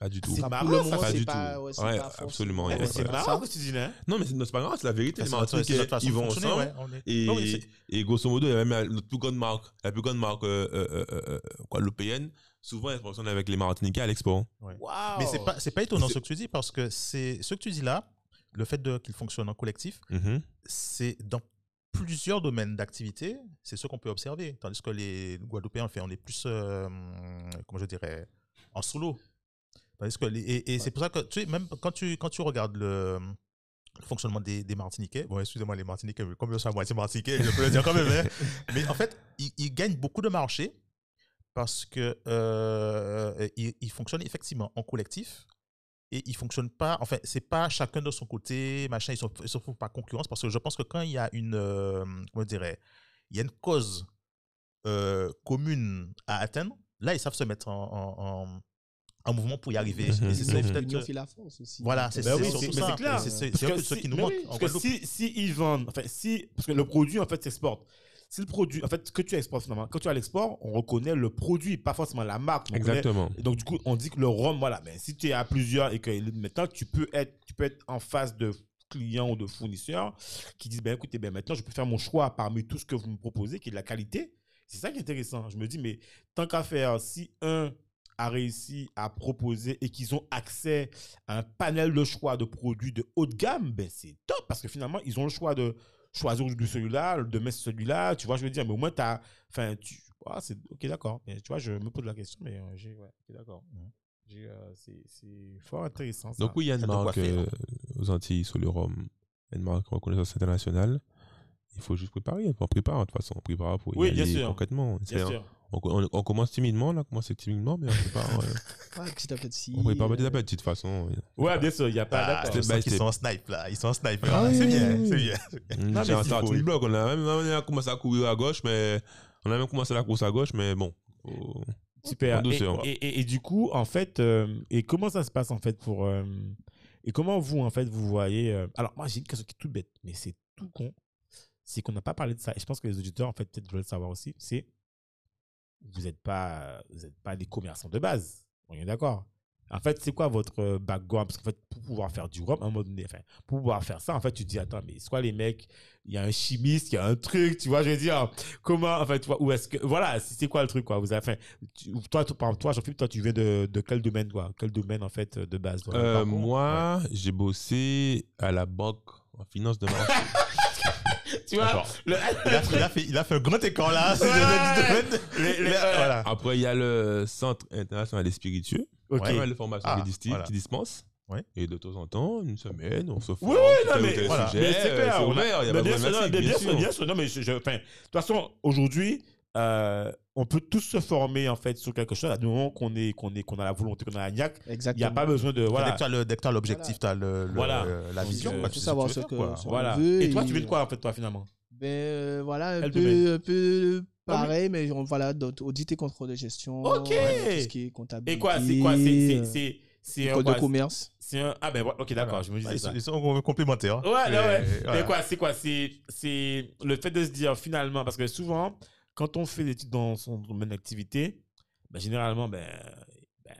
pas du tout. C'est marrant, le pas du pas, tout. ouais, c'est Ouais, pas forcément- absolument, ouais, c'est marrant ce que tu dis, Non, mais c'est pas grave, c'est la vérité. Les C'est notre- c'est Martiniquais, notre façon ils de vont ensemble. ouais, on est- Et, Non, oui, c'est- et grosso modo, il y a même notre plus grande marque, la plus grande marque euh, euh, euh, euh, euh, guadeloupéenne. Souvent, elle fonctionne avec les Martiniquais à l'export. Waouh Mais c'est pas, c'est pas étonnant ce que tu dis parce que c'est ce que tu dis là, le fait de qu'il fonctionne en collectif, Mhm. c'est dans plusieurs domaines d'activité, c'est ce qu'on peut observer. Tandis que les Guadeloupéens, en fait, on est plus, euh, comment je dirais, en solo. Tandis que les- et, et c'est pour ça que, tu sais, même quand tu, quand tu regardes le, le fonctionnement des, des Martiniquais, bon, excusez-moi, les Martiniquais, mais comme je suis à moitié Martiniquais, je peux le dire quand même, hein. mais en fait, ils, ils gagnent beaucoup de marchés parce que euh, ils, ils fonctionnent effectivement en collectif et ils fonctionnent pas enfin c'est pas chacun de son côté machin ils sont ils se font pas concurrence parce que je pense que quand il y a une euh, comment dirais il y a une cause euh, commune à atteindre là ils savent se mettre en, en, en mouvement pour y arriver et c'est ça, Mhm. peut-être fait la France aussi. voilà c'est Ben c'est oui, surtout c'est- mais ça c'est clair. C'est c'est un que peu ce qui nous manque oui, en parce que si, si ils vendent, enfin, si, parce que le produit, en fait, s'exporte. Si le produit, en fait, ce que tu exportes finalement, quand tu as l'export, on reconnaît le produit, pas forcément la marque. Exactement. Et donc, du coup, on dit que le rhum, voilà, mais si tu es à plusieurs et que maintenant, tu peux être, tu peux être en face de clients ou de fournisseurs qui disent, ben écoutez, ben maintenant, je peux faire mon choix parmi tout ce que vous me proposez, qui est de la qualité. C'est ça qui est intéressant. Je me dis, mais tant qu'à faire, si un a réussi à proposer et qu'ils ont accès à un panel de choix de produits de haut de gamme, ben c'est top parce que finalement, ils ont le choix de choisir de celui-là, de mettre celui-là. Tu vois, je veux dire, mais au moins, tu as. Enfin, tu. ah, c'est ok, d'accord. Mais Tu vois, je me pose la question, mais euh, j'ai. Ouais, d'accord. J'ai, euh, c'est fort intéressant. Ça. Donc oui, il y a une marque faire. euh, aux Antilles sur le rhum, une marque en reconnaissance internationale. Il faut juste préparer. On prépare de toute façon. On prépare pour y Oui, bien aller sûr. concrètement. Bien C'est- sûr. On, on- on commence timidement, on a commencé timidement, mais on prépare. euh, Ouais, petit à petit. on prépare petit à petit de toute façon. Ouais, bien sûr, il n'y a pas. Ah, qu'ils step. sont en snipe là ils sont en snipe Ah Ah, oui, c'est bien oui. c'est bien On mais a s'il starté faut, le oui. bloc, on a même on a commencé à courir à gauche, mais on a même commencé la course à gauche, mais bon. Super. En douceur. Et, et, et- et du coup, en fait, euh, et comment ça se passe en fait pour euh, et comment vous en fait vous voyez euh, Alors moi j'ai une question qui est toute bête, mais c'est tout con. c'est qu'on n'a pas parlé de ça. Et je pense que les auditeurs, en fait, peut-être veulent le savoir aussi. C'est vous n'êtes pas, vous êtes pas des commerçants de base. On est d'accord. En fait, c'est quoi votre euh, background? Parce qu'en fait, pour pouvoir faire du rhum, à un moment donné, enfin, pour pouvoir faire ça, en fait, tu te dis, attends, mais quoi les mecs? Il y a un chimiste, il y a un truc, tu vois, je veux dire, comment, en fait, où est-ce que, voilà, c'est quoi le truc, quoi? Vous avez, enfin, tu- toi, toi, toi, Jean-Philippe, toi, tu viens de, de quel domaine, quoi? Quel domaine, en fait, de base toi, Euh, moi, j'ai bossé à la banque en finance de marché. Tu vois le- Il a, il a fait, il a fait un grand écart là. c'est Ouais. le domaine. Les- les- Mais, ouais. voilà. Après, il y a le Centre international des spiritueux. Ok. Mal de formations Ah, qui, voilà. qui dispensent. Ouais. Et de temps en temps, une semaine, on se forme. Oui, oui, non, mais, voilà. sujet, mais c'est euh, clair. c'est on a- ouvert, il y a mais pas bien de bien bien bien sûr. Non, mais je, je- enfin, de toute façon, aujourd'hui, euh, on peut tous se former en fait sur quelque chose à du moment qu'on est, qu'on est, qu'on a la volonté, qu'on a la niaque. Il n'y a pas besoin de Dès voilà. que tu as le- dès que tu as l'objectif, tu as le, le- Voilà. euh, la vision. euh, faut tu sais savoir veux ce que- faire, ce- Voilà. veut Et toi, et- tu viens de quoi en fait, toi finalement? Ben euh, voilà, un peu, domaine un peu mais- pareil, mais on, voilà, audit et contrôle de gestion. Ok. voilà, tout ce qui est comptabilité. Et quoi C'est quoi C'est c'est euh, un de commerce. C'est un ah ben voilà, ok d'accord, Voilà. je me Bah, disais Ils ça. sont, ils sont complémentaires. Ouais, ouais, ouais. Et voilà. Mais quoi, c'est quoi C'est c'est le fait de se dire finalement, parce que souvent, quand on fait des études dans son domaine d'activité, ben, généralement, ben, ben,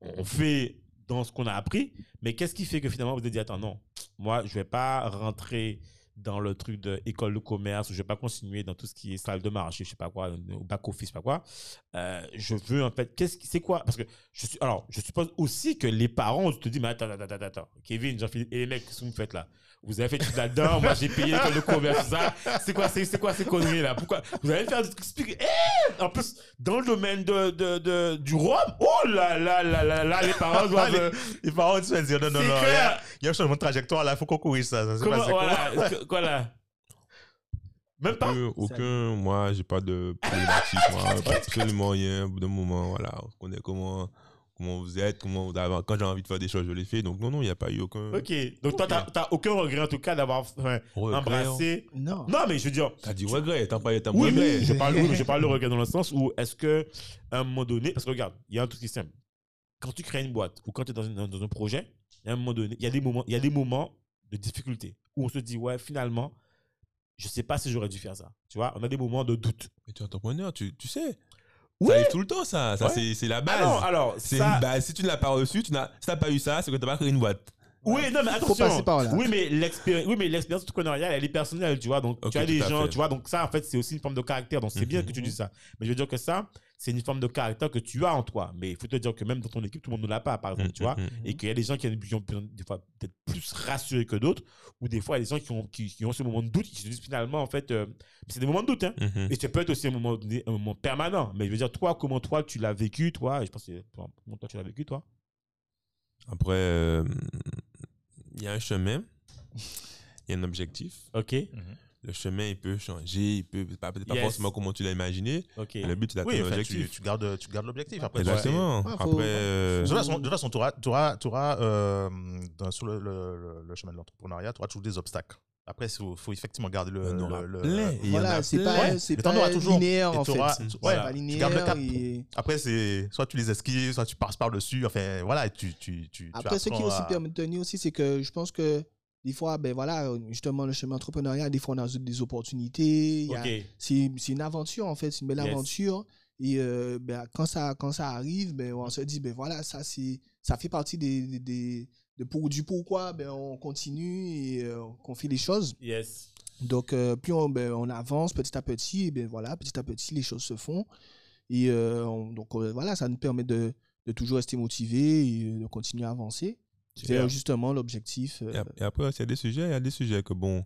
on fait dans ce qu'on a appris. Mais qu'est-ce qui fait que finalement, vous êtes dit, attends, non, moi, je vais pas rentrer dans le truc de école de commerce, ou je vais pas continuer dans tout ce qui est salle de marché, je sais pas quoi, au back office, je sais pas quoi. Euh, je veux en fait, qu'est-ce qui, c'est quoi? Parce que alors, je suppose aussi que les parents, te dis, mais attends, attends, attends, attends, Kevin, Jean-Philippe, et les mecs, qu'est-ce que vous faites là? Vous avez fait tout là-dedans, moi j'ai payé l'école de commerce, tout ça. C'est quoi, c'est, quoi ces conneries là? Pourquoi? Vous allez faire des trucs expliquer. Eh en plus, dans le domaine de, de, de- du rhum, oh là là là là là, les parents doivent. euh, Les parents, tu vas dire non, non, non. Il y, clair. a, il y a un changement de trajectoire là, il faut qu'on corrige ça. ça Comment, voilà, que- quoi là? Même pas? Aucun, aucun- moi, j'ai pas de problématique, moi, absolument rien. Au bout d'un moment, voilà, on connaît comment, comment vous êtes, comment vous avez- quand j'ai envie de faire des choses, je les fais. Donc, non, non, il n'y a pas eu aucun Ok, donc toi, t'as, t'as aucun regret en tout cas d'avoir enfin, regret. embrassé. Non. Non, mais je veux dire, T'as dit regret, t'as pas, t'as Oui, regret. mais je parle, oui, mais je parle de regret dans le sens où est-ce que à un moment donné, parce que regarde, il y a un truc qui est simple. Quand tu crées une boîte ou quand tu es dans, une- dans un projet, il y a un moment donné, il y a des moments, il y a des moments de difficulté où on se dit ouais, finalement, je sais pas si j'aurais dû faire ça. Tu vois, on a des moments de doute. Mais tu es entrepreneur, tu, tu sais. Oui. Ça arrive tout le temps, ça. Ça, Ouais. c'est, la base. Alors, alors, c'est ça, une base. Si tu ne l'as pas reçu, tu n'as, si t'as pas eu ça, c'est que tu n'as pas créé une boîte. Oui, non, mais Faut attention. passer par là. Oui, mais l'expérience, oui, mais l'expérience entrepreneuriale, elle est personnelle, tu vois. Donc, tu as des gens, fait. tu vois. Donc, ça, en fait, c'est aussi une forme de caractère. Donc, c'est bien Mhm. que tu dises ça. Mais je veux dire que ça, c'est une forme de caractère que tu as en toi. Mais il faut te dire que même dans ton équipe, tout le monde ne l'a pas, par exemple, tu vois. Mhm. Et qu'il y a des gens qui ont des fois, peut-être plus rassurés que d'autres. Ou des fois, il y a des gens qui ont, qui, qui ont ce moment de doute, qui se disent finalement, en fait, euh, c'est des moments de doute, hein. Mhm. Et ça peut être aussi un moment, donné, un moment permanent. Mais je veux dire, toi, comment toi, tu l'as vécu, toi? Et Je pense que toi, comment toi, tu l'as vécu, toi? Après, euh, il y a un chemin, il y a un objectif. Ok. Le chemin, il peut changer, il peut pas, peut-être pas Yes. forcément comment tu l'as imaginé. Mais Le but, c'est d'atteindre l'objectif. tu, tu gardes, tu gardes l'objectif. Après, Exactement. Ouais, Après, euh, De toute façon, de toute façon, tu auras, tu auras, tu auras, euh, dans- sur le, le- le- le chemin de l'entrepreneuriat, tu auras toujours des obstacles. Après, il faut, faut effectivement garder le. le- le- plein. Et il y en Voilà, a c'est pas, t'en pas auras toujours. linéaire en fait. ouais, pas tu gardes le linéaire. cap. et- Après, c'est soit tu les esquives, soit tu passes par-dessus. Enfin, voilà, et tu. tu, tu, tu Après, ce qui apprends aussi à- permet de tenir aussi, c'est que je pense que des fois, ben voilà, justement, le chemin entrepreneurial, des fois, on a des opportunités. C'est une aventure, en fait, c'est une belle Yes. aventure. Et euh, ben, quand, ça, quand ça arrive, ben, on se dit, ben voilà, ça, c'est- ça fait partie des, des, des- de pour, du pourquoi ben, on continue et euh, qu'on fait les choses. Yes. Donc, euh, plus on, ben, on avance petit à petit, et ben voilà, petit à petit, les choses se font. Et euh, on- donc, euh, voilà, ça nous permet de, de toujours rester motivé et euh, de continuer à avancer. C'est justement l'objectif. euh, Et ap- et après, il y a des sujets, il y a des sujets que bon,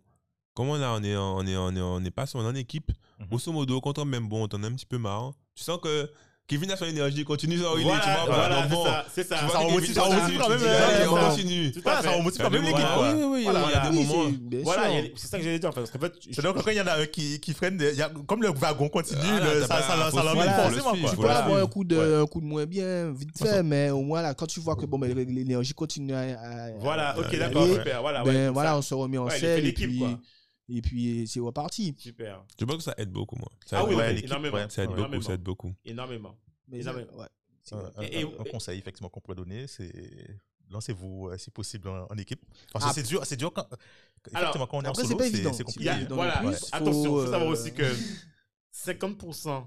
comment là, on est, en- on est, on est, on est pas sur- on est en équipe. Mhm. Grosso modo, quand on est même bon, t'en es un petit peu marre. Tu sens que Kevin a son énergie, continue ça, Voilà, tu vois. voilà, c'est bon, ça, c'est ça. remotive- ça continue, remotive quand même, euh, on ça- continue. Ça remotive quand même l'équipe, quoi. Oui, oui, oui, Voilà, il y a des moments. Voilà, c'est ça que j'allais dire en fait. Parce qu'en fait, je- C'est donc quand il y en a un qui, qui freine, comme le wagon continue, ça, l'emmène forcément. quoi. Tu peux avoir un coup, de, un coup de moins bien, vite fait, mais au moins, là, quand tu vois que bon, ben, l'énergie continue à. Voilà, ok, d'accord, aller, super. Voilà, ben, voilà, on se remet en selle et l'équipe, puis, quoi. Et puis c'est reparti. Super. Je pense que ça aide beaucoup, moi. Ça Ah aide oui, ouais, énormément. ouais. Ça aide beaucoup, énormément. ça aide beaucoup. Énormément. Mais Énormément. ouais, Un, vrai. un- Et- et- un conseil effectivement qu'on pourrait donner, c'est lancez-vous, euh, si possible, en, en équipe. Parce que Ah. c'est dur, c'est dur quand, Alors, effectivement, quand on est en solo, c'est a- compliqué. Voilà, attention, il faut faut, savoir euh, aussi que 50%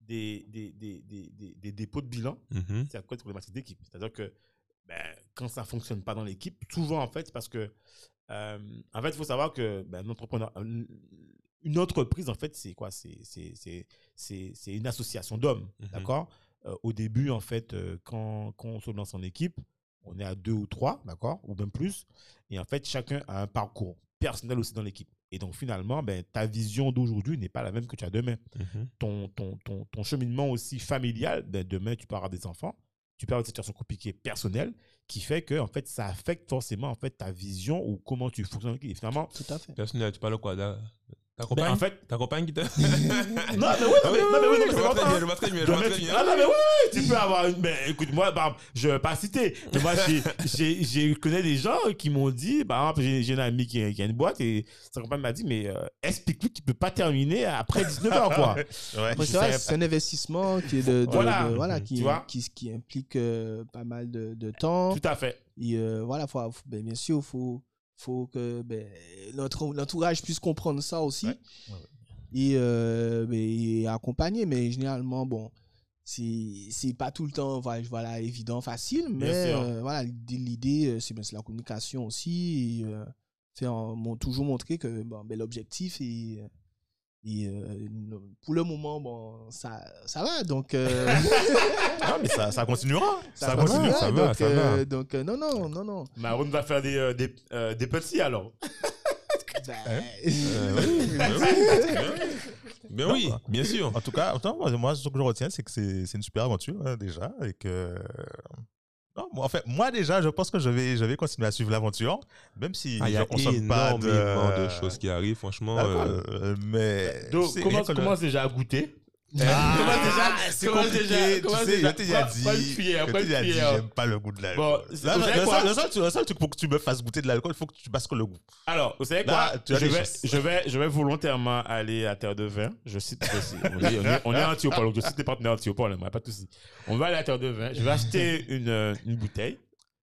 des, des, des, des, des, des dépôts de bilan, Mhm. c'est à cause de problématiques d'équipe. C'est-à-dire que ben, quand ça ne fonctionne pas dans l'équipe, souvent, en fait, c'est parce que, euh, en fait, il faut savoir que ben, un un- une entreprise, en fait, c'est quoi? C'est une association d'hommes, Mhm. d'accord? Euh, Au début, en fait, euh, quand, quand on se lance en équipe, on est à deux ou trois, d'accord? Ou même plus. Et en fait, chacun a un parcours personnel aussi dans l'équipe. Et donc, finalement, ben, ta vision d'aujourd'hui n'est pas la même que tu as demain Mhm. ton, ton, ton, ton cheminement aussi familial, ben demain, tu peux avoir des enfants, tu peux avoir des situations compliquées personnelles qui fait que, en fait, ça affecte forcément, en fait, ta vision ou comment tu fonctionnes. Et finalement, Tout à fait. Personnel, tu parles quoi là? Ta ben, compagne en fait, Ta compagne qui t'a. non, mais oui, non, mais, non, mais, non, mais oui, non, mais je c'est vois très pas bien, ça. je vois très bien, je vois très tu- bien. Ah non, mais oui, tu peux avoir une. Ben, écoute, moi, par exemple, je ne vais pas citer, mais moi, j'ai- j'ai- j'ai connais des gens qui m'ont dit, par exemple, j'ai j'ai une amie qui a, qui a une boîte et sa compagne m'a dit, mais euh, explique-lui qu'il ne peut pas terminer après 19h, quoi. Ouais. Après, Je c'est vrai, c'est un investissement qui est de, de- Voilà. de- voilà, Tu qui, vois? qui, qui implique euh, pas mal de, de temps. Tout à fait. Et euh, voilà, faut, faut- ben, bien sûr, il faut, faut que ben, notre l'entourage puisse comprendre ça aussi. Ouais. Ouais, ouais. Et, euh, ben, et accompagner. Mais généralement, bon, c'est pas tout le temps voilà, évident, facile. Mais euh, voilà, l'idée, euh, c'est ben, c'est la communication aussi. Et, euh, faire toujours montrer que ben, l'objectif est. Et euh, pour le moment, bon, ça, ça va. Donc, euh, Ah, mais ça, ça continuera. Ça, va, continue. ça va, donc, ça va. euh, donc, euh, non, non, non, non. Maroon va faire des, euh, des, euh, des petits alors. Ben, Euh, oui, ben oui. Oui, bien sûr. En tout cas, attends, moi, moi, ce que je retiens, c'est que c'est c'est une super aventure hein, déjà. Et que... Non, moi, en fait, moi déjà, je pense que je vais, je vais continuer à suivre l'aventure, même si Ah, Il y je a consomme pas énormément de, de choses qui arrivent, franchement. D'accord, euh, euh, mais Donc, commence, commence déjà à goûter? Ah, commence déjà- compliqué, déjà- tu sais, déjà- dit, déjà dit, j'aime pas le goût de l'alcool. Le, seul, truc- pour que tu me fasses goûter de l'alcool, il faut que tu bascules le goût. Alors, vous savez quoi? je vais, je, vais, je vais volontairement aller à Terre de Vin. Je cite, cite- on est, anti-opole, donc je cite les partenaires anti-opole, moi, pas de souci. On va aller à Terre de Vin. Je vais acheter une, euh, une bouteille.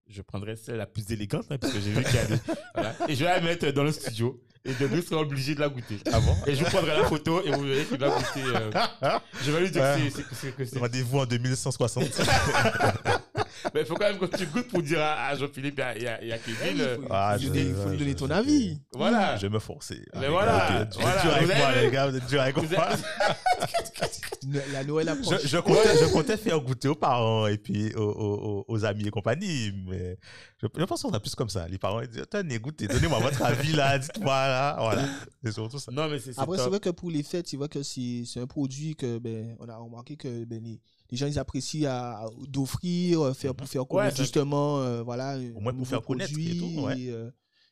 Je prendrai celle la plus élégante, hein, parce que j'ai vu qu'il y a des. Et je vais la mettre dans le studio. Et de nous sera obligé de la goûter. Ah bon Et je vous prendrai la photo et vous verrez qu'il va goûter. euh, je vais lui dire Ouais. que c'est- c'est- que c'est. Rendez-vous en 2160. Mais il faut quand même que tu goûtes pour dire à, à Jean-Philippe et à, et à- Kevin. euh, Ah, il je- faut donner- il faut je- donner je- ton je- avis. voilà. Je vais me forcer. Mais voilà, gars, dur avec moi, les gars, vous êtes dur avec moi. La Noël approche. Je, je comptais, je comptais faire goûter aux parents et puis aux, aux- aux- aux amis et compagnie, mais je, je pense qu'on sera plus comme ça. Les parents ils disent Tenez, goûtez, donnez-moi votre avis là, dites-moi là. Voilà. C'est surtout ça. Non, mais c'est c'est Après, c'est vrai que pour les fêtes, c'est vrai que c'est un produit que ben, on a remarqué que ben, les, les gens ils apprécient à- à- d'offrir, euh, faire pour faire connaître un- justement, euh, voilà, Au moins pour faire connaître et tout, ouais. Et, euh,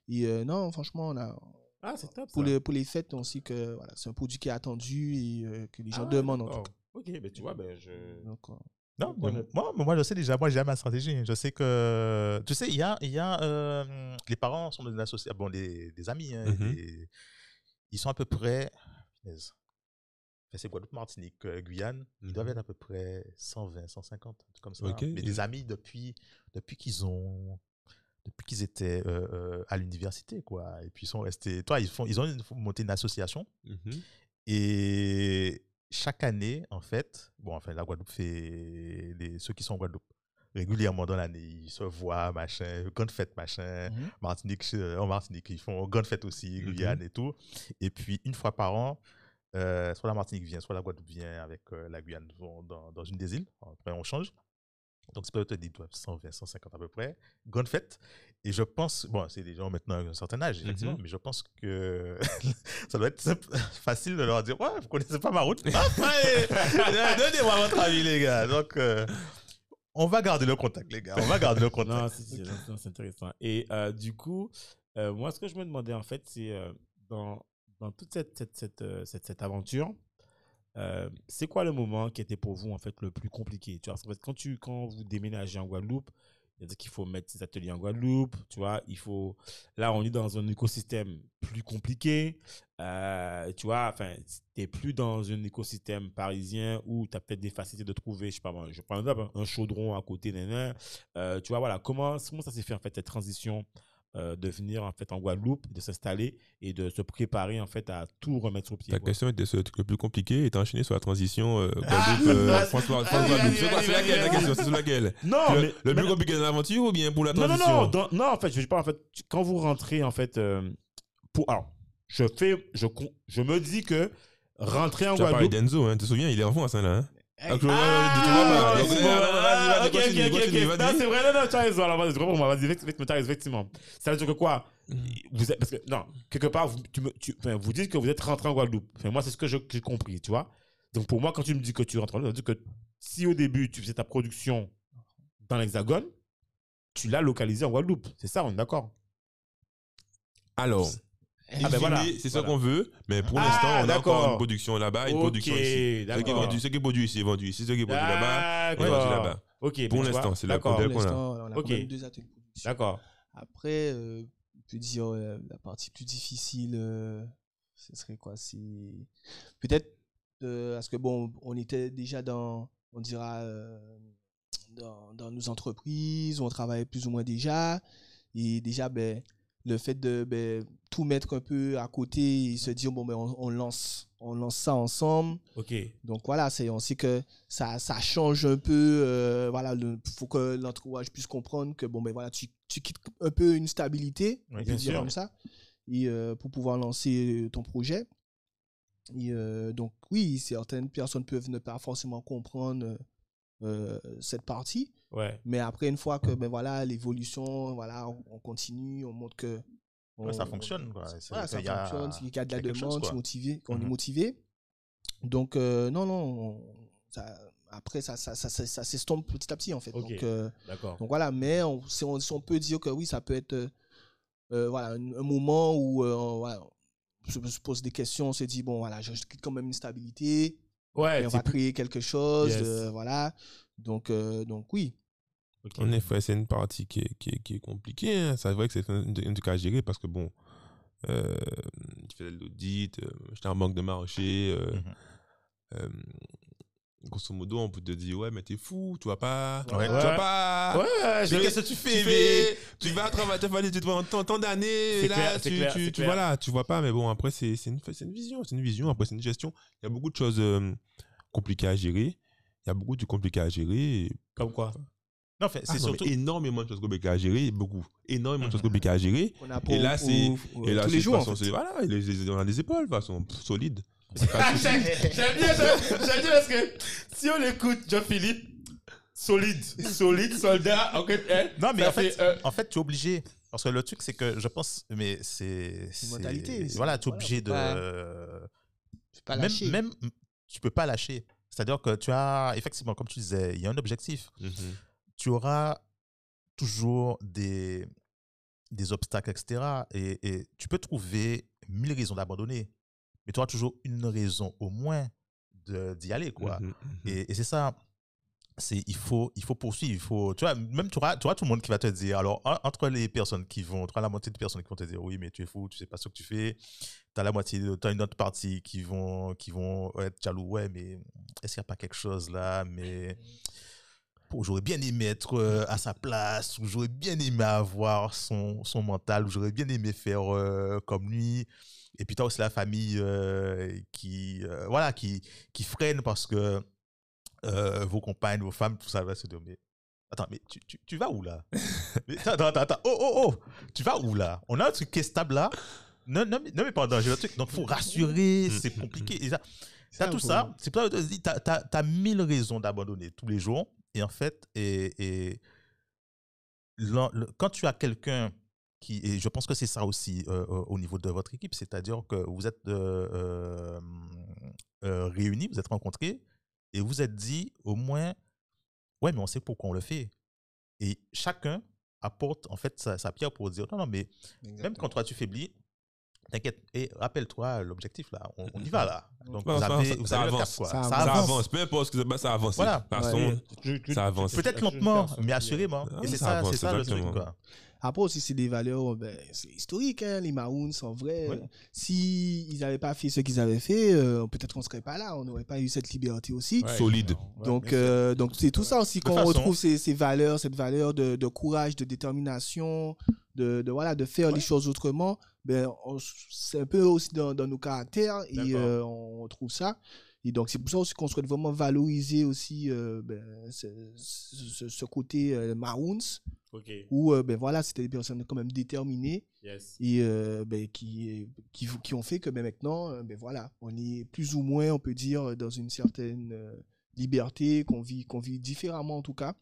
et, euh, non, franchement, on a, Ah, c'est top. pour ça. les pour les fêtes, on sait que voilà, c'est un produit qui est attendu et euh, que les gens Ah, demandent en tout d'accord. cas. Ok, mais tu vois, ben je. Donc, euh, Non, moi, mais moi, je sais déjà, moi, j'ai ma stratégie. Je sais que, tu sais, il y a, il y a euh, les parents sont des associés, bon, des, des amis, hein, Mhm. des- ils sont à peu près, c'est Guadeloupe, Martinique, Guyane, ils doivent Mhm. être à peu près 120, 150, un truc comme ça. Ok. Mais des amis depuis, depuis qu'ils ont, depuis qu'ils étaient euh, euh, à l'université, quoi. Et puis ils sont restés, toi, ils font, ils ont monté une association. Mhm. Et chaque année, en fait, bon, enfin, la Guadeloupe fait. Les, ceux qui sont en Guadeloupe, régulièrement dans l'année, ils se voient, machin, grande fête, machin. Mhm. Martinique, euh, en Martinique, ils font grande fête aussi, Guyane et tout. Et puis, une fois par an, euh, soit la Martinique vient, soit la Guadeloupe vient avec euh, la Guyane dans une des îles. Après, on change. Donc, c'est peut-être dit 120, 150 à peu près. Grande fête. Et je pense, bon, c'est des gens maintenant à un certain âge, effectivement, Mhm. mais je pense que ça doit être simple- facile de leur dire Ouais, vous connaissez pas ma route? Après, Donnez-moi votre avis, les gars. Donc, euh, on va garder le contact, les gars. On va garder le contact. Non, c'est- intéressant. Et euh, du coup, euh, moi, ce que je me demandais, en fait, c'est dans, dans toute cette, cette, cette, cette, cette aventure, euh, c'est quoi le moment qui était pour vous, en fait, le plus compliqué tu vois, parce que quand, tu, quand vous déménagez en Guadeloupe, C'est-à-dire qu'il faut mettre ses ateliers en Guadeloupe, tu vois? Il faut. Là, on est dans un écosystème plus compliqué. Euh, tu vois, enfin, t'es plus dans un écosystème parisien où tu as peut-être des facilités de trouver, je sais pas, je prends hein, un chaudron à côté, nan, Euh, tu vois, voilà, comment, comment ça s'est fait, en fait, cette transition euh, de venir, en fait, en Guadeloupe, de s'installer et de se préparer, en fait, à tout remettre sur pied. Ta quoi. question était sur le truc le plus compliqué et t'as enchaîné sur la transition euh, Ah, Guadeloupe, euh, Guadeloupe. C'est laquelle la question C'est sur laquelle? Non, le, mais, le mais- plus compliqué de l'aventure ou bien pour la non, non, transition? non, dans- non, en fait, je parle, en fait, quand vous rentrez, en fait, euh, pour, alors, je fais, je, me dis que rentrer en Tu as parlé Guadeloupe, d'Enzo, hein, tu te souviens, il est en France hein, là. Hein? Ah, tu vois, tu vois pas. ok, ok, ok. Non, c'est vrai, non, non, tu as raison. Alors, vas-y, pour moi. Vas-y, effectivement, tu. Ça veut dire que quoi? Vous êtes, Parce que, non, quelque part, vous, tu me, tu, enfin, vous dites que vous êtes rentré en Guadeloupe. Enfin, moi, c'est ce que j'ai compris, tu vois. Donc, pour moi, quand tu me dis que tu rentres en Guadeloupe, ça veut dire que si au début, tu faisais ta production dans l'Hexagone, tu l'as localisé en Guadeloupe. C'est ça, on est d'accord? Alors, Ah, ben voilà. c'est ça Voilà. qu'on veut, mais pour Ah, l'instant, on a encore une production là-bas, une production ici. Ce qui, est vendu, ce qui est produit ici est vendu ici, ce qui est produit là-bas, est vendu là-bas. Ok, Pour l'instant, c'est D'accord, modèle qu'on a. on a Ok. quand même deux ateliers de production. d'accord. Après, euh, on peut dire euh, la partie plus difficile, euh, ce serait quoi? C'est peut-être euh, parce que bon, on était déjà dans, on dira, euh, dans, dans nos entreprises, on travaillait plus ou moins déjà, et déjà, ben, le fait de ben, tout mettre un peu à côté et se dire bon ben on, on lance, on lance ça ensemble. Ok. Donc voilà, c'est, on sait que ça, ça change un peu. euh, voilà, il faut que l'entourage puisse comprendre que bon, ben voilà, tu, tu quittes un peu une stabilité, bien dire sûr. comme ça, et, euh, pour pouvoir lancer ton projet. Et euh, donc oui, certaines personnes peuvent ne pas forcément comprendre euh, cette partie, Ouais. mais après une fois que ben voilà l'évolution, voilà, on, on continue, on montre que Ouais, ça on- fonctionne, quoi. Voilà, ça qu'il y a- fonctionne, il y a de la chose, demande, qu'on est Mhm. motivé. Donc, euh, non, non, ça- après, ça, ça, ça, s'estompe petit à petit, en fait. Ok. Donc, euh, donc, voilà, mais on, si on, si on peut dire que oui, ça peut être euh, voilà, un, un moment où on, voilà, on se, se pose des questions, on se dit, bon, voilà, je, je quitte quand même une stabilité, Ouais, et on va créer quelque chose, Yes. euh, voilà. Donc, euh, donc oui. En effet, c'est une partie qui est, qui est, qui est compliquée. hein. C'est vrai que c'est un, un truc à gérer parce que, bon, euh, tu fais de l'audit, euh, j'étais en banque de marché. euh. Grosso modo, on peut te dire, ouais, mais t'es fou, tu vas pas. Ouais. Tu vas pas. Ouais, Mais je- qu'est-ce que tu fais, tu fais- Tu vas travailler, tu vas aller, tu tant, tant d'années, là, clair, tu, clair, tu, tu clair. vois là, tu vois pas, mais bon, après, c'est c'est une, c'est une vision, c'est une vision, après, c'est une gestion. Il y a beaucoup de choses euh, compliquées à gérer. Il y a beaucoup de compliqués à gérer. et- Comme quoi? Non, en fait, Ah c'est mais surtout. énormément de choses compliquées à gérer, beaucoup. Énormément de choses compliquées à gérer. On a Et là, c'est- Et là, tous les jours, en fait. voilà, les, les- on a des épaules, de façon pff, solide. J'aime bien, j'aime j'aime bien parce que si on écoute Jean-Philippe, solide, solide, soldat, ok, hein, Non, mais ça en fait, euh, en fait, tu es obligé. Parce que le truc, c'est que je pense, mais c'est. une mentalité, Voilà, tu es obligé de. pas- pas même, lâcher. même, tu peux pas lâcher. C'est-à-dire que tu as, effectivement, comme tu disais, il y a un objectif. Tu auras toujours des, des obstacles, etc. Et, et tu peux trouver mille raisons d'abandonner. Mais tu auras toujours une raison au moins d'y aller, quoi. Mhm, mhm. Et, et c'est ça. C'est, il, faut, il faut poursuivre. Il faut, tu vois, même tu auras, tu auras tout le monde qui va te dire. Alors, en- entre les personnes qui vont, tu la moitié de personnes qui vont te dire oui, mais tu es fou, tu sais pas ce que tu fais. Tu as la moitié, tu as une autre partie qui vont, qui vont être jaloux. Ouais, mais est-ce qu'il n'y a pas quelque chose là? Mais j'aurais bien aimé être euh, à sa place, ou j'aurais bien aimé avoir son, son mental, ou j'aurais bien aimé faire euh, comme lui. Et puis, tu as aussi la famille euh, qui, euh, voilà, qui, qui freine parce que euh, vos compagnes, vos femmes, tout ça va se dire, mais attends, mais tu, tu, tu vas où là? Mais, Attends, attends, attends, oh, oh, oh, tu vas où là? On a un truc qui est stable là. Non, non, mais, non, mais le truc. Donc, faut rassurer, c'est compliqué. Et ça, T'as tout ça, c'est pour ça que t'as, t'as, t'as mille raisons d'abandonner tous les jours. Et en fait, et, quand tu as quelqu'un qui, et je pense que c'est ça aussi euh, euh, au niveau de votre équipe, c'est-à-dire que vous êtes euh, réunis, vous êtes rencontrés, et vous êtes dit au moins, ouais, mais on sait pourquoi on le fait. Et chacun apporte en fait sa, sa pierre pour dire, non, non, mais même quand toi tu faiblis, T'inquiète. Et rappelle-toi l'objectif là. On, on y va là. Donc Non, vous ça- avez, ça- vous ça avez le avance. cap, quoi. Ça Ça, avance. Ça avance. Peu importe ce que c'est, ça avance. Voilà. De toute façon, Tu- tu- ça avance. Peut-être lentement, mais assurément. Ah, Et c'est ça c'est ça le truc. Quoi. Après aussi, c'est des valeurs, ben, c'est historique, hein, les Maroons, en vrai. Ouais. Si ils n'avaient pas fait ce qu'ils avaient fait, euh, peut-être qu'on ne serait pas là, on n'aurait pas eu cette liberté aussi. Ouais, Solide. ouais, donc, euh, c'est tout ça aussi qu'on retrouve ces, ces valeurs, cette valeur de, de courage, de détermination, de, de, voilà, de faire les choses autrement. Ben, c'est un peu aussi dans, dans nos caractères et euh, on retrouve ça. Et donc, c'est pour ça aussi qu'on souhaite vraiment valoriser aussi euh, ben, ce, ce- ce côté euh, Maroons, où euh, ben, voilà, c'était des personnes quand même déterminées yes. et ben, qui, qui, qui ont fait que ben, maintenant, ben, voilà, on est plus ou moins, on peut dire, dans une certaine liberté, qu'on vit, qu'on vit différemment en tout cas.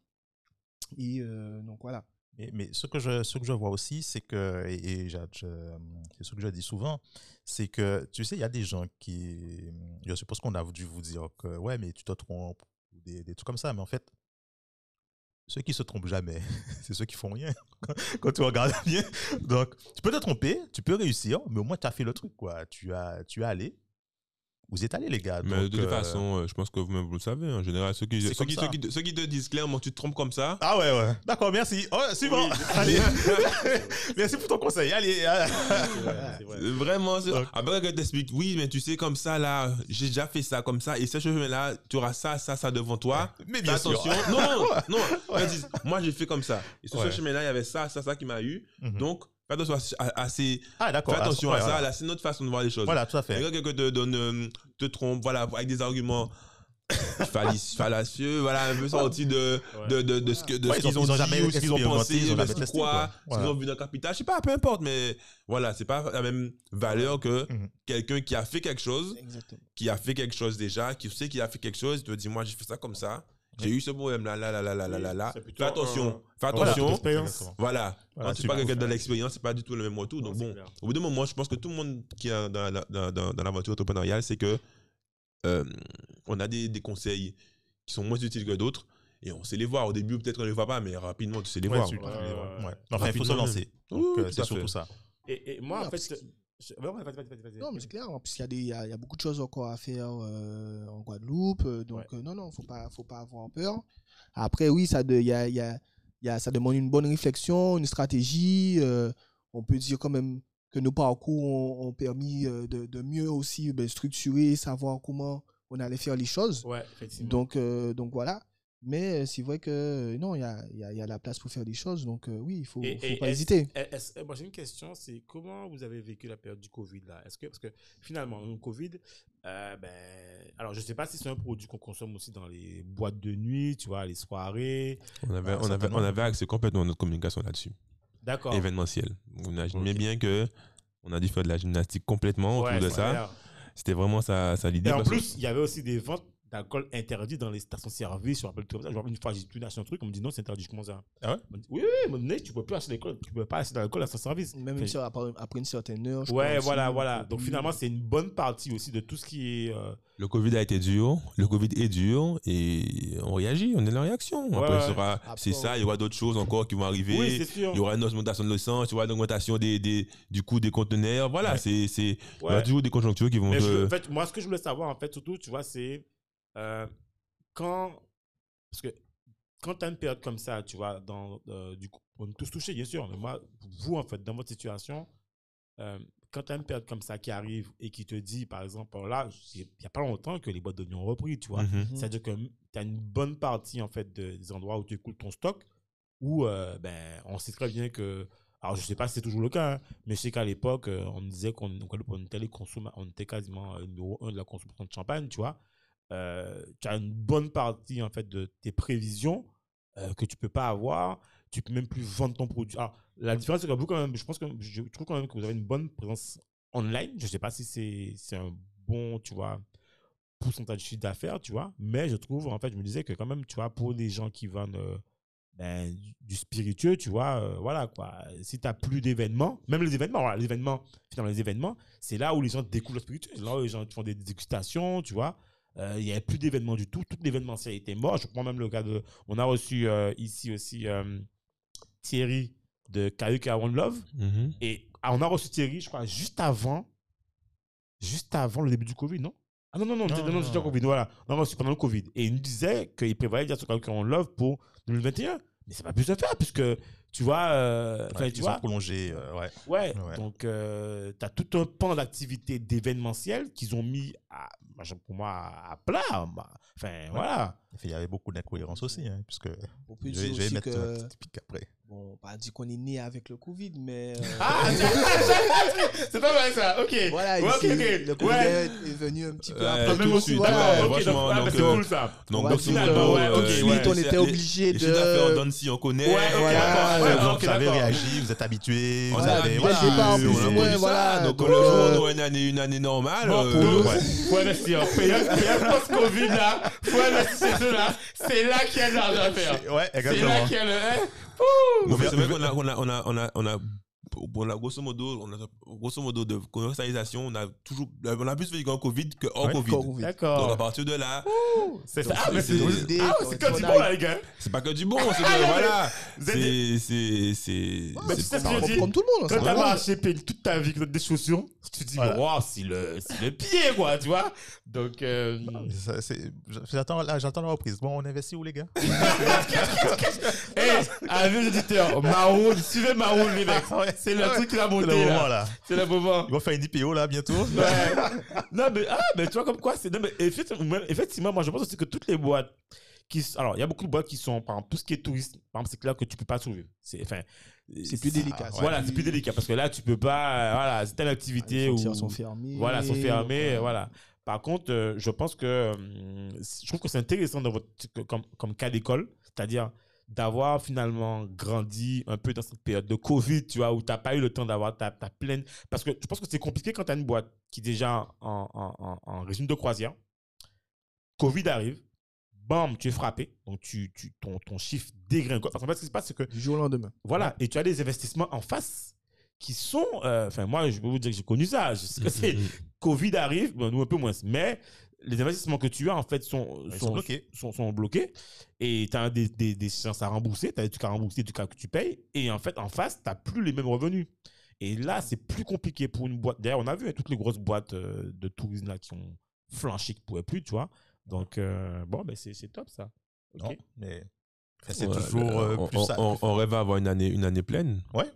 Et donc voilà. Mais, ce, que je, ce que je vois aussi, c'est que, et, c'est ce que je dis souvent, c'est que, tu sais, il y a des gens qui, je suppose qu'on a dû vous dire que, ouais, mais tu te trompes, ou des, des trucs comme ça, mais en fait, ceux qui se trompent jamais, c'est ceux qui font rien, quand tu regardes bien. Donc, tu peux te tromper, tu peux réussir, mais au moins, tu as fait le truc, quoi. Tu, as, tu es allé. Vous êtes allés, les gars. Mais Donc, de toute euh, façon, euh, je pense que vous-même vous le savez. En général, ceux qui, ceux qui, ceux qui, ceux qui te disent clairement tu te trompes comme ça, Ah ouais, ouais. D'accord, merci. Oh, suivant. Oui, Allez. merci pour ton conseil. Allez. ah. C'est vrai, vrai. Euh, Vraiment, c'est- Donc- après que t'expliques, oui, mais tu sais, comme ça, là, j'ai déjà fait ça comme ça, et ce chemin-là, tu auras ça, ça, ça devant toi. Mais Fais bien sûr. attention. Non, non, non. Ils disent, moi, j'ai fait comme ça. Et sur Ouais. ce chemin-là, il y avait ça, ça, ça qui m'a eu. Mhm. Donc, fais attention à, à ces- Ah, d'accord. fais attention Ouais, à ça. voilà. Là, c'est notre façon de voir les choses. Voilà, tout à fait. Quelqu'un te donne, euh, te trompe, voilà, avec des arguments fallis- fallacieux, voilà, un peu sortis de, Ouais. de, de, de ce qu'ils ont, ils ont dit jamais ou ce qu'ils ont pensé, ce qu'ils testé, croient, quoi. ce qu'ils Voilà. ont vu dans le capital. Je sais pas, peu importe, mais voilà, c'est pas la même valeur que Mhm. quelqu'un qui a fait quelque chose, Exactement. qui a fait quelque chose déjà, qui sait qu'il a fait quelque chose, il te dit, moi, j'ai fait ça comme ça, j'ai eu ce problème-là, là, là, là, là, là, là, Fais attention, un- fais attention. Voilà. Voilà, Quand tu parles quelqu'un de l'expérience, c'est pas du tout le même retour. Donc bon, clair. au bout d'un moment, je pense que tout le monde qui est dans, la- dans, dans, dans l'aventure entrepreneuriale, c'est que euh, on a des, des conseils qui sont moins utiles que d'autres et on sait les voir. Au début, peut-être qu'on ne les voit pas, mais rapidement, tu sais les Ouais, voir. Ouais. Enfin, il faut se lancer. euh, c'est surtout ça. Et, et moi, Oui, en parce fait. Que- je- ouais, ouais, vas-y, vas-y, vas-y, vas-y. Non, mais c'est clair, hein, puisqu'il y, a des- il y a, il y a beaucoup de choses encore à faire euh, en Guadeloupe. euh, donc, Ouais. euh, non, non, faut pas, faut pas avoir peur. Après, oui, ça, de, il y a, il y a- il y a- ça demande une bonne réflexion, une stratégie. euh, on peut dire quand même que nos parcours ont, ont permis de, de mieux aussi ben, structurer, savoir comment on allait faire les choses. Ouais, effectivement. Donc, donc voilà. Mais euh, c'est vrai que euh, non, il y a, il y, a, y a la place pour faire des choses. Donc euh, oui, il faut, Et- faut et pas hésiter. moi, j'ai une question, c'est comment vous avez vécu la période du Covid là? Est-ce que parce que finalement, le Covid, euh, ben, alors je sais pas si c'est un produit qu'on consomme aussi dans les boîtes de nuit, tu vois, les soirées. On avait, Ah, on, avait, on avait axé complètement notre communication là-dessus. D'accord. Événementiel. Vous imaginez bien que on a dû faire de la gymnastique complètement Ouais, autour de ça. C'était vraiment ça, ça l'idée. Et en plus, il y avait aussi des ventes d'alcool interdits dans les stations-service. Je me rappelle tout ça. Je me rappelle une fois, j'ai tout acheté un truc, on me dit non, c'est interdit. Je commence à. Ah ouais? On me dit, Oui, oui, nez, tu peux plus acheter l'alcool, tu peux pas acheter de l'alcool à station-service. Même cer- après, une certaine heure. je Ouais, voilà, aussi, voilà. Donc finalement, c'est une bonne partie aussi de tout ce qui est. euh, Le Covid a été dur, le Covid est dur et on réagit, on est dans la réaction. Ouais, Après, ouais. ce sera- Après, c'est ça, il y aura d'autres choses encore qui vont arriver. Oui, c'est sûr. il y aura une augmentation de l'essence, il y aura une augmentation des, des, du coût des conteneurs. Voilà, Ouais. c'est, c'est, il y aura toujours des conjonctures qui vont Mais je- en fait, moi, ce que je voulais savoir, en fait, surtout, tu vois, c'est euh, quand. Parce que quand tu as une période comme ça, tu vois, dans, euh, du coup, on est tous touchés, bien sûr, mais moi, vous, en fait, dans votre situation, euh, quand tu as une période comme ça qui arrive et qui te dit, par exemple, là, il n'y a pas longtemps que les boîtes de nuit ont repris, tu vois. Mhm. C'est-à-dire que tu as une bonne partie, en fait, de- des endroits où tu écoutes ton stock, où, euh, ben, on sait très bien que. Alors, je sais pas si c'est toujours le cas, hein, mais je sais qu'à l'époque, euh, on disait qu'on on était, on était quasiment euh, numéro un de la consommation de champagne, tu vois. Euh, tu as une bonne partie, en fait, de tes prévisions euh, que tu peux pas avoir. Tu peux même plus vendre ton produit. Alors, la différence, c'est que vous, quand même, je pense que je trouve quand même que vous avez une bonne présence online. Je sais pas si c'est un bon, tu vois, pourcentage de chiffre d'affaires, tu vois. Mais je trouve, en fait, je me disais que quand même, tu vois, pour les gens qui vendent euh, ben, du- spiritueux, tu vois, voilà, quoi. Si tu n'as plus d'événements, même les événements, les événements, finalement, les événements, c'est là où les gens découvrent le spiritueux. Là où les gens font des dégustations, tu vois. Euh, Il n'y avait plus d'événements du tout. Tout l'événementiel était mort. Je prends même le cas de. On a reçu euh, ici aussi euh, Thierry de Kayuki One Love. Mhm. Et ah, on a reçu Thierry, je crois, juste avant, juste avant le début du Covid, non? Ah non, non, non, Non, non, non, c'était. Covid, voilà. On a reçu pendant le Covid. Et il nous disait qu'il prévoyait dire sur Kayuki One Love pour 2021. Mais ça va plus se faire, puisque, tu vois, euh, Ouais, tu ils vois, ont prolongé, euh, ouais. Ouais, Ouais. donc tu as tout un pan d'activité d'événementiel qu'ils ont mis à, pour moi à plat. bah, Enfin, voilà. Il y avait beaucoup d'incohérences aussi, hein, puisque On peut je dire vais, je vais aussi mettre un que, petit pic après. bon, pas dit qu'on est né avec le Covid, mais euh, Ah, c'est pas mal ça, ok. voilà, Ouais, le Covid Ouais. est venu un petit peu Ouais, après tout même suite, voilà. d'accord, donc, ah, donc, c'est euh, cool ça. Donc, euh, euh. Donc, Donc, le jour où euh, on aura une année, une année normale, Bon, euh, pour nous, ouais. faut investir. Payant, payant post-Covid là, faut investir eux là. C'est là qu'il y a de l'argent à faire. Ouais, C'est là exactement. qu'il y a le. Non, mais c'est vrai qu'on a, on a, on a, on a, on a, on a grosso modo, on a, grosso modo de commercialisation, on a toujours, on a plus fait en Covid que hors Ouais, Covid. Covid. Donc à D'accord. partir de là, C'est ça. Ah, mais c'est ah, que du bon là, les gars. c'est pas que du bon, c'est que voilà, c'est, c'est, c'est, Mais tu c'est sais ce que je dis comme tout le monde. Quand t'as marché toute ta vie avec des chaussures, tu te dis, waouh, c'est le, c'est le pied, quoi, tu vois. Donc, euh, J'attends là, j'attends la reprise. Bon, on investit où, les gars? Hey, amis les auditeurs, Maroon, suivez Maroon, les mecs. C'est le truc qui va C'est monter, le moment, là. C'est le moment. Ils vont faire une IPO, là, bientôt. Ouais. non, mais, ah, mais tu vois, comme quoi, c'est, non, mais effectivement, effectivement, moi, je pense aussi que toutes les boîtes qui, alors, il y a beaucoup de boîtes qui sont, par exemple, tout ce qui est tourisme, par exemple, c'est clair que tu peux pas survivre. C'est, enfin, C'est plus délicat. Voilà, c'est plus délicat parce que là, tu peux pas, euh, voilà, c'est telle activité Les où. frontières sont fermées. Voilà, sont fermés, euh, voilà. Par contre, euh, je pense que euh, je trouve que c'est intéressant dans votre, comme, comme cas d'école, c'est-à-dire d'avoir finalement grandi un peu dans cette période de Covid, tu vois, où tu n'as pas eu le temps d'avoir ta, ta pleine. Parce que je pense que c'est compliqué quand tu as une boîte qui est déjà en, en, en- en régime de croisière. Covid arrive, bam, tu es frappé, donc tu, tu, ton, ton chiffre dégringole. Parce qu'en fait, ce qui se passe, c'est que Du jour au lendemain. voilà, et tu as des investissements en face qui sont. euh, Enfin, moi, je peux vous dire que j'ai connu ça. Je sais que c'est. Covid arrive, bon, nous un peu moins, mais les investissements que tu as, en fait, sont, Ils sont, sont bloqués. sont, sont bloqués. Et tu as des, des, des chances à rembourser, tu as des trucs à rembourser, des trucs que tu payes. Et en fait, en face, tu n'as plus les mêmes revenus. Et là, c'est plus compliqué pour une boîte. D'ailleurs, on a vu hein, toutes les grosses boîtes euh, de tourisme là, qui ont flanché, qui ne pouvaient plus, tu vois. Donc, euh, bon, ben, c'est c'est top ça. Ok. Non, mais c'est Ouais, toujours euh, on, plus on- ça. on- on rêve à avoir une année, une année pleine. Ouais.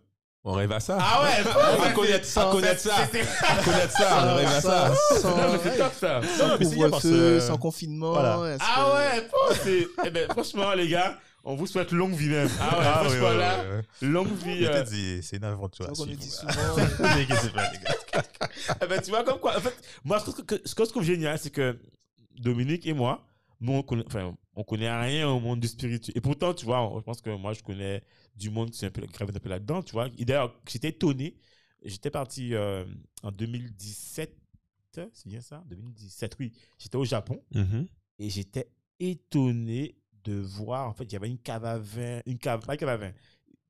On rêve à ça. Ah ouais, à connaître ça, à connaître ça, à connaître ça, on rêve à ça. Sans, Non, mais c'est top ça. sans Non, mais c'est bien parce couvre-feu, que- sans confinement. Voilà. Ah que- ouais, bon, c'est- eh ben, franchement, les gars, on vous souhaite longue vie même. Ah ouais, Ah, franchement, ouais, là, ouais, ouais. longue vie. Je euh, dis, c'est une aventure ça qu'on nous suivre. dit souvent. Les gars, c'est pas, les gars. eh ben, tu vois, comme quoi, en fait, moi, ce que, ce que je trouve génial, c'est que Dominique et moi, nous, on connaît, enfin, on connaît rien au monde du spirituel. Et pourtant, tu vois, je pense que moi, je connais du monde qui s'est un peu gravé un peu là-dedans, tu vois. Et d'ailleurs, j'étais étonné. J'étais parti euh, en 2017, c'est bien ça? 2017, oui. J'étais au Japon. Mhm. Et j'étais étonné de voir, en fait, il y avait une cave à vin, une cave, pas une cave à vin.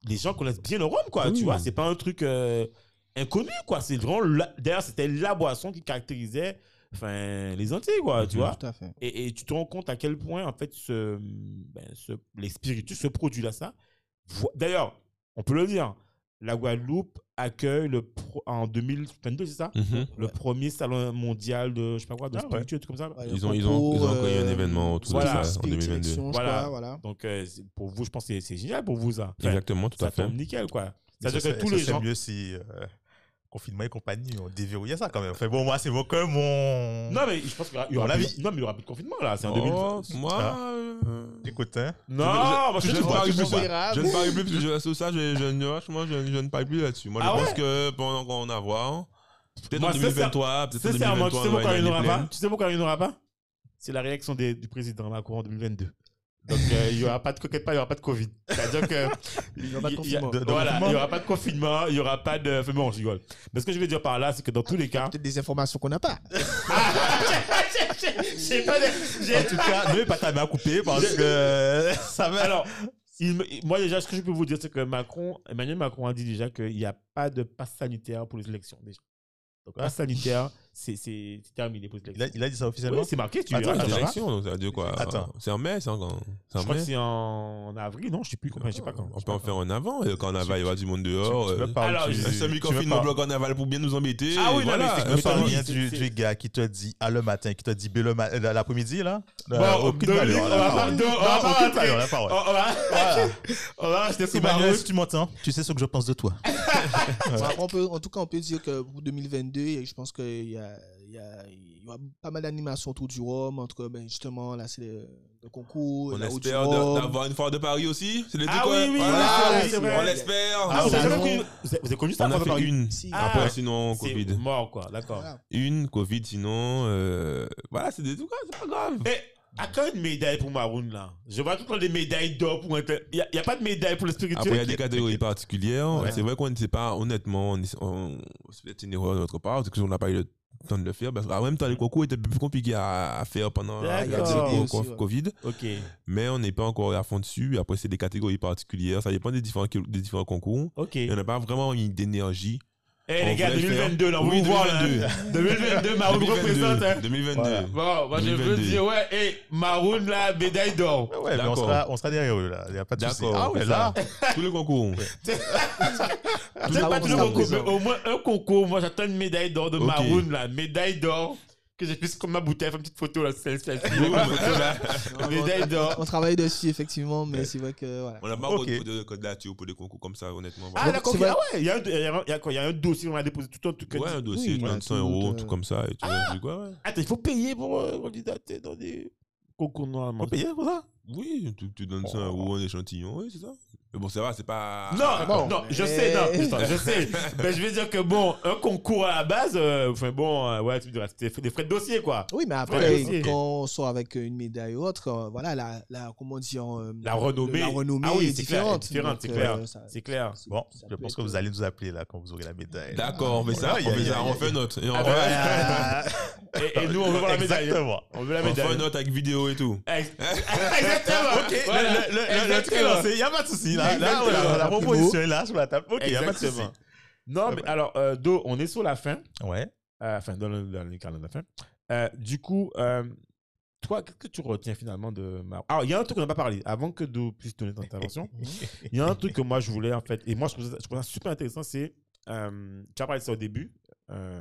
Les gens connaissent bien le rhum, quoi, Oui. tu vois. C'est pas un truc euh, inconnu, quoi. C'est vraiment, d'ailleurs, c'était la boisson qui caractérisait, enfin, les Antilles, quoi, tu Mhm. vois. Tout à fait. Et, et tu te rends compte à quel point, en fait, ce, ben, ce- les spiritueux, ce produit-là, ça. D'ailleurs, on peut le dire, la Guadeloupe accueille le pro- en 2022, c'est ça? Mhm. Le Ouais. premier salon mondial de, je sais pas quoi, de Ah ouais. spiritueux, tout comme ça. Ouais, Ils ont, ils ont, ils ont créé un euh, événement autour voilà, de ça en Spirit 2022. Selection, je Voilà. crois, voilà. Donc, euh, pour vous, je pense que c'est- génial pour vous, ça. Enfin, Exactement, tout ça à fait. nickel, quoi. Ça, C'est-à-dire c'est- que tous ça, les c'est gens. mieux si euh, confinement et compagnie, on déverrouillait ça quand même. Enfin bon, moi, c'est mon que mon. Non, mais je pense qu'il y aura, aura plus-. Non, mais il y aura plus de confinement, là. C'est en Oh, 2020. moi, Ah. euh, Écoute, hein. Non, je- moi, je je ne sais pas, parie je sais plus. Je ne parie plus, parce que je- sur ça, je, je, ne- je, parie plus là-dessus. Moi, je Ah pense ouais? que pendant qu'on va avoir, peut-être Moi, en 2023, peut-être en Sincèrement, tu 2023, sais pourquoi aura il une n'y aura année pas? Tu sais pourquoi il n'y aura pas? C'est la réaction des- du président Macron en 2022. Donc, euh, il n'y aura pas de coquette pas, il n'y aura pas de Covid. C'est-à-dire que. Il y aura pas de confinement. Voilà, il n'y aura pas de confinement, il n'y aura pas de. Enfin, bon, je rigole. Mais ce que je veux dire par là, c'est que dans tous les cas. Peut-être des informations qu'on n'a pas. J'ai pas de- En tout cas, ne mets pas ta main à couper parce que ça va. Alors, il moi déjà, ce que je peux vous dire, c'est que Macron, Emmanuel Macron a dit déjà qu'il n'y a pas de passe sanitaire pour les élections déjà. Donc, passe sanitaire, c'est terminé pour il, a, il a dit ça officiellement Oui, c'est marqué. Tu Attends, l'élection, donc ça veut dire quoi? Attends. C'est en mai, c'est en, en Je crois que c'est en avril, non? Je sais plus. Enfin, je sais pas quand. On peut en faire en avant. Le carnaval, il y aura du monde dehors. tu, tu euh, Alors, je- semi-confinement parles- bloc carnaval pour bien nous embêter. Ah oui, voilà. parles oui, bien du, gars qui te dit à le matin, qui te dit B le ma- euh, l'après-midi, là? Bon, Euh, aucune valeur, on va rester sur Maroon. si tu m'entends, tu sais ce que je pense de toi. En tout cas, on peut dire que pour 2022, je pense qu'il y a, il y, a, il y aura pas mal d'animations autour du Rhum, entre ben, justement, là, c'est le, le concours, On espère d'avoir une foire de Paris aussi. C'est l'été Ah quoi? oui, oui, Voilà, vrai. On l'espère. Ah, vous avez connu- vous avez- vous avez connu ça On a fait Paris? Une. Si. Ah, Après, sinon, C'est Covid. mort, quoi. D'accord. Voilà. Une, Covid, sinon. euh, Voilà, c'est des trucs, c'est pas grave. Mais à quand une médaille pour Maroon, là? Je vois tout le temps des médailles d'or pour un tel. Il n'y a, pas de médaille pour le spirituel. Après, il y a des catégories particulières. Ouais. C'est vrai qu'on ne sait pas, honnêtement, on, on, c'est peut-être une erreur de notre part, parce qu'on n'a pas eu le temps de le faire. Parce qu'en même temps, les concours étaient plus compliqués à, à faire pendant la. Covid. Mais on n'est pas encore à fond dessus. Après, c'est des catégories particulières. Ça dépend des différents, des différents concours. Et on n'a pas vraiment d'énergie. Eh les gars, voulait le faire. 2022, là, on Oui, vous voit, là. 2022. 2022, Maroon représente. hein. 2022. Voilà. Bon, moi, je veux 2022. dire, ouais, et Maroon, là, médaille d'or. Ouais, mais on sera, on sera derrière eux, là. Il n'y a pas de souci. Ah ouais, c'est là. ça. Tous les concours. C'est pas on tout le concours, mais au moins un concours. Moi, j'attends une médaille d'or de Ok. Maroon, là. Médaille d'or. Que je puisse, comme ma bouteille, faire une petite photo, là. C'est là. On travaille dessus, effectivement, mais c'est vrai que, voilà. On n'a pas Ok. encore de- de candidature pour des concours comme ça, honnêtement. Ah, Voilà. d'accord. Ah ouais, il y a un- il y a un- il y a quoi Il y a un dossier, on a déposé tout un truc. Ouais, un dossier, Oui, tu voilà, donnes 100 tout, euros, euh, un truc comme ça. Et tu Ah. quoi, ouais. Attends, il faut payer pour euh, candidater dans des concours normalement. On paye pour ça? Oui, tu, tu donnes 100 Oh. euros, un échantillon, oui, c'est ça. Mais bon, ça va, c'est pas. Non, bon. non, je Eh. sais, non, putain, je sais. Mais je veux dire que bon, un concours à la base, euh, enfin bon, euh, ouais, tu dirais, c'était des frais de dossier, quoi. Oui, mais Ouais, après, aussi. quand on sort avec une médaille ou autre, euh, voilà, la, la, comment dire, euh, La renommée. la renommée Ah oui, est c'est différente. différente, Donc, c'est clair. euh, ça- C'est clair. c'est- Bon, je pense que vous allez nous appeler, là, quand vous aurez la médaille. D'accord, on fait ça, on fait ça, on fait note. Et Ah, fait- voilà. Et, nous, on veut voir la médaille. Exactement. On veut la on fait médaille. une note avec vidéo et tout. Ex- Exactement. Ok, le, truc lancé, il n'y a pas de souci. Là, là Exactement. voilà, la proposition est là sur la table. Ok, il n'y a pas de souci. Exactement. Non, mais alors, euh, Do, on est sur la fin. Ouais. Euh, enfin, dans le, dans le de la fin. Euh, du coup, toi, qu'est-ce que tu retiens finalement de ma... Alors, il y a un truc qu'on n'a pas parlé. Avant que Do puisse donner ton intervention, il y a un truc que moi, je voulais, en fait, et moi, je trouve ça, je trouve ça super intéressant, c'est, tu as parlé de ça au début,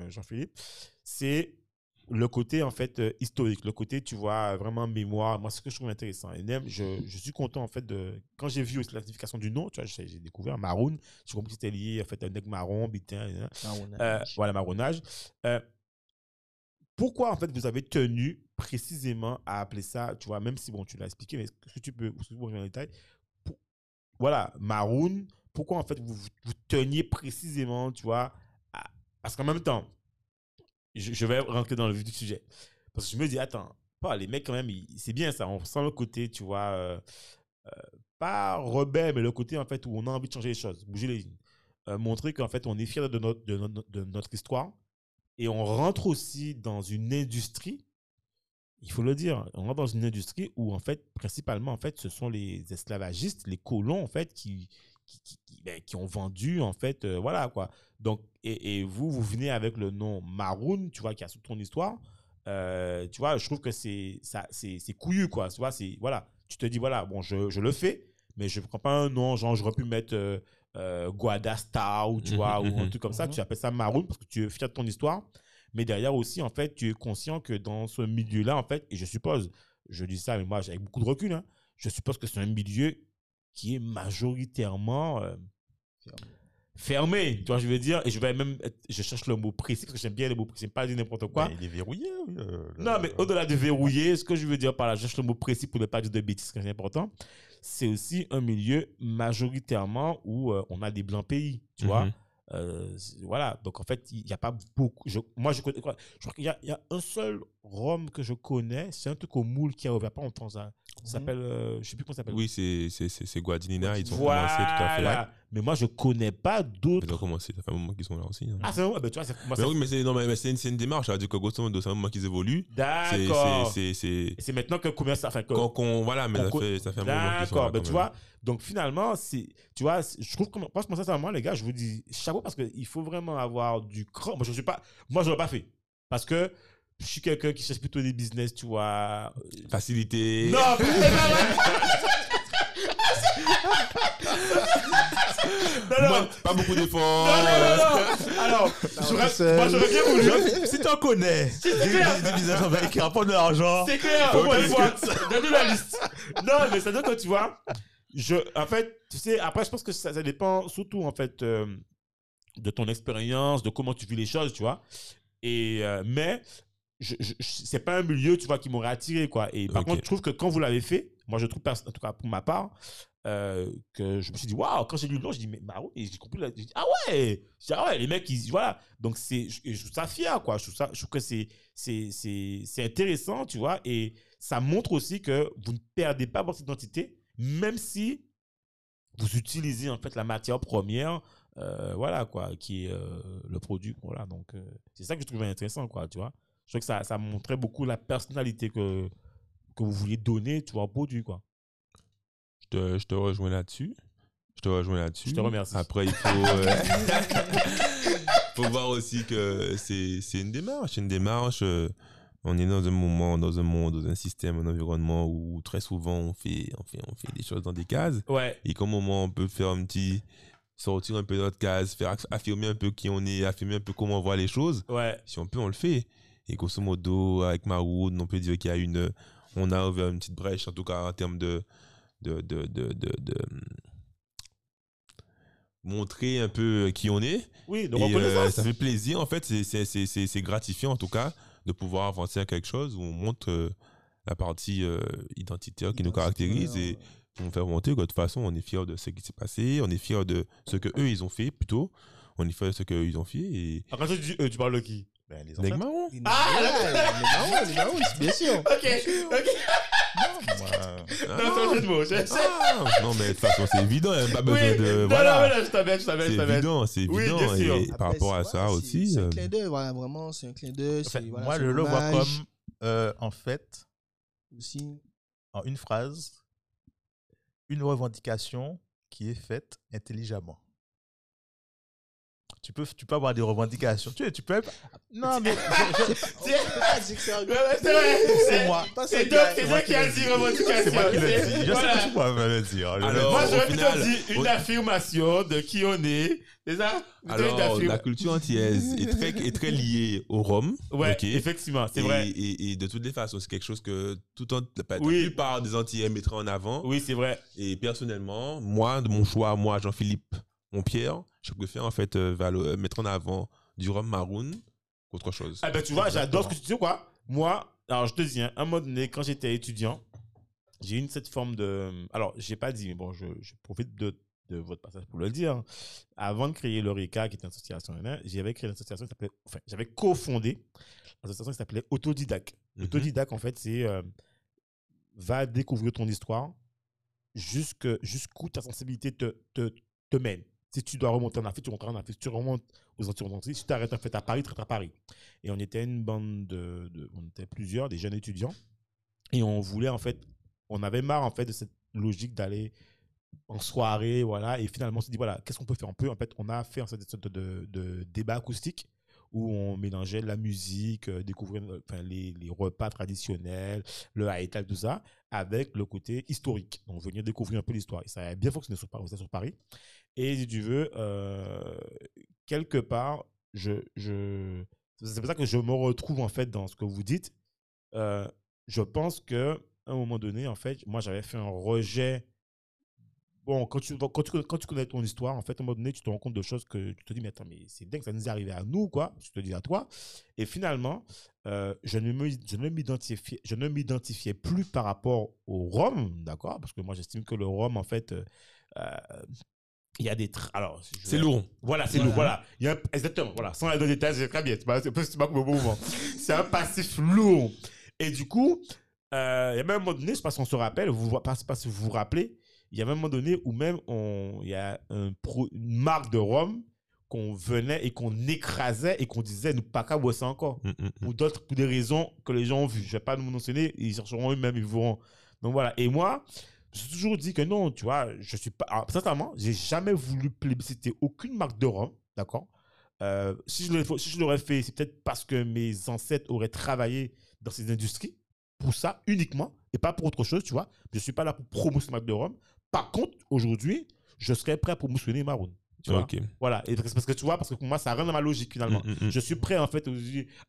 Jean-Philippe, c'est le côté, en fait, euh, historique, le côté, tu vois, vraiment mémoire. Moi, c'est ce que je trouve intéressant. Et même, je, je suis content, en fait, de... Quand j'ai vu aussi la signification du nom, tu vois, j'ai découvert Maroon, j'ai compris que c'était lié, en fait, à un nègre marron, bitin, Euh, voilà, marronnage. Euh, pourquoi, en fait, vous avez tenu précisément à appeler ça, tu vois, même si, bon, tu l'as expliqué, mais est-ce que tu peux, revenir en détail? Pour- Voilà, maroon, pourquoi, en fait, vous, vous, vous teniez précisément, tu vois, à- parce qu'en même temps, je, vais rentrer dans le vif du sujet. Parce que je me dis, attends, pas, les mecs, quand même, c'est bien ça, on sent le côté, tu vois, euh, euh, pas rebelle, mais le côté, en fait, où on a envie de changer les choses, bouger les lignes euh, montrer qu'en fait, on est fier de notre, de, notre, de notre histoire. Et on rentre aussi dans une industrie, il faut le dire, on rentre dans une industrie où, en fait, principalement, en fait, ce sont les esclavagistes, les colons, en fait, qui, qui, qui, qui- ben, qui ont vendu, en fait, euh, voilà, quoi. Donc, et, et vous, vous venez avec le nom Maroon, tu vois, qui a toute ton histoire. Euh, tu vois, je trouve que c'est ça, couillu, quoi. Tu vois, c'est, voilà, tu te dis, voilà, bon, je, je le fais, mais je ne prends pas un nom, genre, j'aurais pu mettre euh, euh, Guada Star, ou tu Mhm, vois, ou un mhm. truc comme ça. Mhm. Tu appelles ça Maroon parce que tu es fier de ton histoire. Mais derrière aussi, en fait, tu es conscient que dans ce milieu-là, en fait, et je suppose, je dis ça, mais moi, avec beaucoup de recul, hein, je suppose que c'est un milieu qui est majoritairement euh, fermé, tu vois, je veux dire, et je vais même, être- je cherche le mot précis, parce que j'aime bien les mots précis, pas dire n'importe quoi. Ben, il est verrouillé. oui, euh, Non, mais au-delà de verrouiller, ce que je veux dire par là, je cherche le mot précis pour ne pas dire de bêtises, c'est important, c'est aussi un milieu majoritairement où euh, on a des blancs pays, tu vois? Mhm. Euh, voilà, donc en fait, il n'y a pas beaucoup. je- moi, je connais. quoi, Je crois qu'il y, a- il y a un seul rhum que je connais, c'est un truc au moule qui a ouvert pas longtemps. Ça, ça s'appelle. euh, je sais plus comment ça s'appelle. Oui, c'est c'est- c'est- c'est Guadinina, ils ont commencé tout à fait. Mais moi, je connais pas d'autres. donc, comment c'est Ça fait un moment qu'ils sont là aussi. hein. Ah, c'est vrai, ben, tu vois, c'est moi, mais c'est- oui, mais c'est non, mais, mais c'est une, c'est une démarche. Ça veut dire que grosso modo, c'est un moment qu'ils évoluent. C'est- D'accord. c'est- c'est- c'est- c'est maintenant que combien ça fait que. Quand qu'on- Voilà, mais qu'on ça fait, ça fait un moment qu'ils sont là. D'accord, ben, tu vois, donc finalement, c'est, tu vois, je trouve que, franchement, sincèrement, les gars, je vous dis chapeau parce qu'il faut vraiment avoir du cran. Moi, je suis pas, moi, je l'aurais pas fait. Parce que je suis quelqu'un qui cherche plutôt des business, tu vois. Facilité. Non, mais- non, non, Moins- pas beaucoup d'efforts. non, non, non, non. Alors, j'aurais- moi, j'aurais bien voulu. Si t'en connais, des, clair. des business en qui rapportent de l'argent. C'est clair, une fois. Donne-nous la liste. Non, mais ça dire que tu vois, je, en fait, tu sais, après, je pense que ça, ça dépend surtout, en fait, euh, de ton expérience, de comment tu vis les choses, tu vois? Et, euh, mais, je, je, je- c'est pas un milieu, tu vois, qui m'aurait attiré, quoi. Et par contre, je trouve que quand vous l'avez fait, moi, je trouve, en tout cas, pour ma part, euh, que je me suis dit, waouh, quand j'ai lu le nom, je dis, mais bah oui, j'ai compris. j'ai dit, ah ouais, j'ai dit, ah ouais, les mecs, ils, voilà. Donc, c'est, je, je trouve ça fier, quoi. Je trouve, ça, je trouve que c'est, c'est, c'est, c'est intéressant, tu vois, et ça montre aussi que vous ne perdez pas votre identité, même si vous utilisez, en fait, la matière première, euh, voilà, quoi, qui est euh, le produit, voilà. Donc, c'est ça que je trouvais intéressant, quoi, tu vois. Je trouve que ça, ça montrait beaucoup la personnalité que, que vous vouliez donner, tu vois, au produit, quoi. Je te, je te rejoins là-dessus. Je te rejoins là-dessus. Je te remercie. Après, il faut, euh, faut voir aussi que c'est une démarche. C'est une démarche. euh, on est dans un moment, dans un monde, dans un système, un environnement où très souvent on fait, on fait, on fait des choses dans des cases. Ouais, Et comme moment on peut faire un petit sortir un peu de notre case, faire aff- affirmer un peu qui on est, affirmer un peu comment on voit les choses. ouais, Si on peut, on le fait. Et grosso modo, avec Maroud, on peut dire qu'il y a une, on a ouvert une petite brèche, en tout cas en termes de, de, de, de, de, de, hum, montrer un peu qui on est. oui, de Et euh, ça fait plaisir, en fait, c'est- c'est- c'est c'est- c'est gratifiant en tout cas de pouvoir avancer à quelque chose où on montre euh, la partie euh, identitaire qui nous caractérise et on fait remonter que de toute façon on est fier de ce qui s'est passé, on est fier de ce que eux ils ont fait plutôt, on est fier de ce qu'eux ils ont fait et Ah, Quand tu dis eux, tu parles de qui? Ben, les Neg enfants. Marron. Ah, les marrons, les marrons, bien sûr. Ok, ok. Moi, Non, c'est un jeu de mots. je sais. Ah, non, mais de toute façon, c'est évident, il n'y a pas besoin Oui, de. non, voilà. non, mais là, je t'avais, je t'avais, c'est je évident, c'est Oui, évident. bien sûr. et par rapport à ça aussi. C'est c'est euh, un clin d'œil, voilà, vraiment, c'est un clin d'œil. en fait, c'est- voilà, moi, je un le vois comme, euh, en fait, Aussi. en une phrase, une revendication qui est faite intelligemment. Tu peux, tu peux avoir des revendications. Tu, tu peux. Non, mais c'est vrai. c'est moi. C'est Doc qui a dit revendication. C'est moi qui le C'est- dis. Je voilà. sais tu pourras me le dire. Le Alors. Moi, au j'aurais plutôt dit une au- affirmation de qui on est. C'est ça Alors, la culture antillaise est très, est très liée au rhum. Ouais, ok? effectivement, c'est vrai. Et, et de toutes les façons, c'est quelque chose que tout en, la, Oui. la plupart des Antillais mettraient en avant. Oui, c'est vrai. Et personnellement, moi, de mon choix, moi, Jean-Philippe, mon Pierre, je préfère en fait euh, valo- euh, mettre en avant du rhum maroon qu'autre chose. Ah ben tu vois, j'adore ce que tu dis, quoi. Moi, alors je te dis, hein, un moment donné, quand j'étais étudiant, j'ai eu cette forme de... Alors, j'ai pas dit, mais bon, je, je profite de, de votre passage pour le dire. Avant de créer l'Eureka, qui est une association, hein, j'avais créé une association qui s'appelait... Enfin, j'avais cofondé l'association qui s'appelait Autodidacte. Mhm. Autodidacte, en fait, c'est... euh, va découvrir ton histoire jusque- jusqu'où ta sensibilité te, te, te mène. Si tu dois remonter en Afrique, tu remontes en Afrique. Tu remontes aux Antilles, si tu t'arrêtes en fait à Paris, tu à Paris. Et on était une bande de, on était plusieurs, des jeunes étudiants, et on voulait en fait, on avait marre en fait de cette logique d'aller en soirée, voilà, et finalement on s'est dit voilà, qu'est-ce qu'on peut faire? On peut en fait, on a fait en fait, une sorte de, débat acoustique où on mélangeait la musique, euh, euh, enfin, les, repas traditionnels, le haïtal, tout ça, avec le côté historique. Donc venir découvrir un peu l'histoire. Et ça a bien fonctionné sur. Sur Paris. Et si tu veux, euh, quelque part, je, je, c'est pour ça que je me retrouve en fait dans ce que vous dites. Euh, je pense que à un moment donné, en fait, moi j'avais fait un rejet. Bon, quand tu, quand, tu, quand tu connais ton histoire, en fait, à un moment donné, tu te rends compte de choses que tu te dis, mais attends, mais c'est dingue, ça nous est arrivé à nous, quoi. Je te dis à toi. Et finalement, euh, je ne m'identifiais plus par rapport au rhum, d'accord? Parce que moi, j'estime que le rhum, en fait, il y a des... tra- Alors, C'est vais- lourd. voilà, c'est lourd. Voilà. Il y a un- exactement. Voilà. Sans aller dans les détails, c'est très bien. C'est pas, c'est pas, c'est pas bon un passif lourd. Et du coup, euh, il y a même un moment donné, je sais pas si on se rappelle, vous, sais pas si vous vous rappelez, il y a un moment donné où même on, il y a un pro- une marque de rhum qu'on venait et qu'on écrasait et qu'on disait nous pas qu'à boire ça encore. Mm, mm, mm. Pour d'autres, pour des raisons que les gens ont vues. Je vais pas nous mentionner, ils chercheront eux-mêmes, ils verront. Donc voilà. Et moi, j'ai toujours dit que non, tu vois, je suis pas. Alors, sincèrement, j'ai jamais voulu plébisciter aucune marque de rhum, d'accord? Euh, si je l'aurais fait, c'est peut-être parce que mes ancêtres auraient travaillé dans ces industries pour ça uniquement et pas pour autre chose, tu vois? Je suis pas là pour cette marque de rhum. Par contre, aujourd'hui, je serais prêt à promotionner Maroon. Tu vois? Ok. Voilà. Et parce, parce que tu vois, parce que pour moi, ça rentre dans ma logique finalement. Mm, mm, mm. Je suis prêt en fait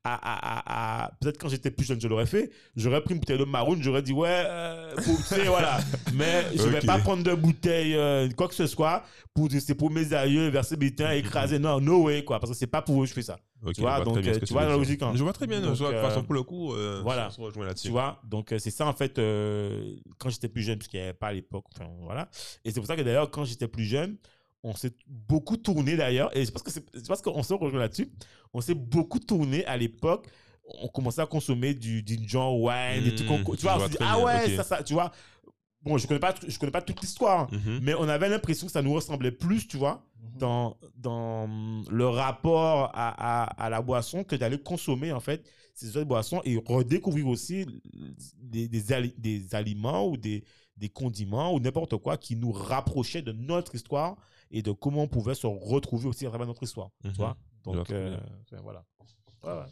à, à, à, à- peut-être quand j'étais plus jeune je l'aurais fait j'aurais pris une bouteille de maroon j'aurais dit ouais euh, pour- tu sais, voilà mais je vais Ok. pas prendre de bouteille euh, quoi que ce soit pour c'est pour mes aïeux verser mes écraser non no way quoi parce que c'est pas pour eux que je fais ça Ok, Tu vois, donc, euh, que tu vois la logique, hein. Je vois très bien. Donc, je vois, de toute euh, façon, pour le coup, euh, voilà. on se rejoint là-dessus. tu vois? Donc euh, c'est ça en fait euh, quand j'étais plus jeune parce qu'il n'y avait pas à l'époque enfin voilà et c'est pour ça que d'ailleurs quand j'étais plus jeune on s'est beaucoup tourné d'ailleurs et c'est parce que c'est parce qu'on se rejoint là-dessus on s'est beaucoup tourné à l'époque on commençait à consommer du wine et tout Mmh, qu'on- tu je vois on vois s'est dit ah bien, ouais ça ça tu vois. Bon je connais pas je connais pas toute l'histoire hein, Mhm. mais on avait l'impression que ça nous ressemblait plus tu vois dans, dans le rapport à, à, à la boisson que d'aller consommer en fait ces autres boissons et redécouvrir aussi des, des, ali- des aliments ou des, des condiments ou n'importe quoi qui nous rapprochaient de notre histoire et de comment on pouvait se retrouver aussi à travers notre histoire. Mhm. Tu vois Je vois Donc, euh, voilà. Ouais, ouais.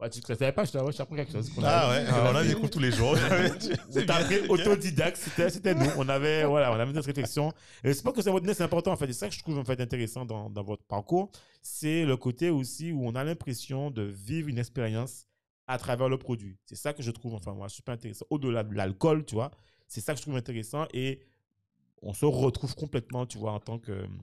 Ouais, tu ne savais pas, je t'ai- t'apprends quelque chose. qu'on Ah avait- ouais, on a des cours tous les jours. on t'a appris autodidacte, c'était, nous. On avait, voilà, on avait notre réflexion. Et c'est pas que c'est votre c'est important, en fait. C'est ça que je trouve, en fait, intéressant dans, dans votre parcours. C'est le côté aussi où on a l'impression de vivre une expérience à travers le produit. C'est ça que je trouve, enfin, moi, super intéressant. Au-delà de l'alcool, tu vois, c'est ça que je trouve intéressant et on se retrouve complètement, tu vois, en tant que hum,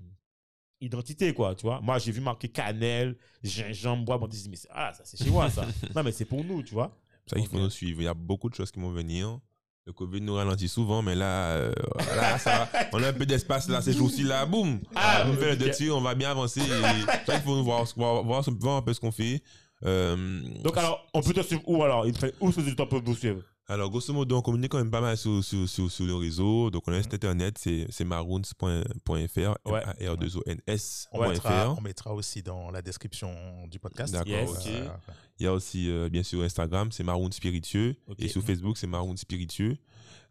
identité, quoi, tu vois. Moi, j'ai vu marquer cannelle, gingembre, bois, bon, on dit, mais ah, ça, c'est chez moi, ça. non, mais c'est pour nous, tu vois. C'est ça qu'il faut nous suivre. Il y a beaucoup de choses qui vont venir. Le Covid nous ralentit souvent, mais là, euh, là ça on a un peu d'espace là, ces jours-ci là, boum. Ah, Ah, on fait le dessus, on va bien avancer. Et ça qu'il faut nous voir, voir, voir, voir un peu ce qu'on fait. Euh, Donc, alors, on peut te suivre où alors? Il fait où ce que tu peux vous suivre? Alors, grosso modo, on communique quand même pas mal sur, sur, sur, sur le réseau. Donc, on a un site internet, c'est maroons.fr, Ouais. On mettra, M-A-R-2-O-N-S. on mettra aussi dans la description du podcast. D'accord, Yes. Euh, Il y a aussi, euh, bien sûr, Instagram, c'est Maroon Spiritueux. Et sur Facebook, c'est Maroon Spiritueux.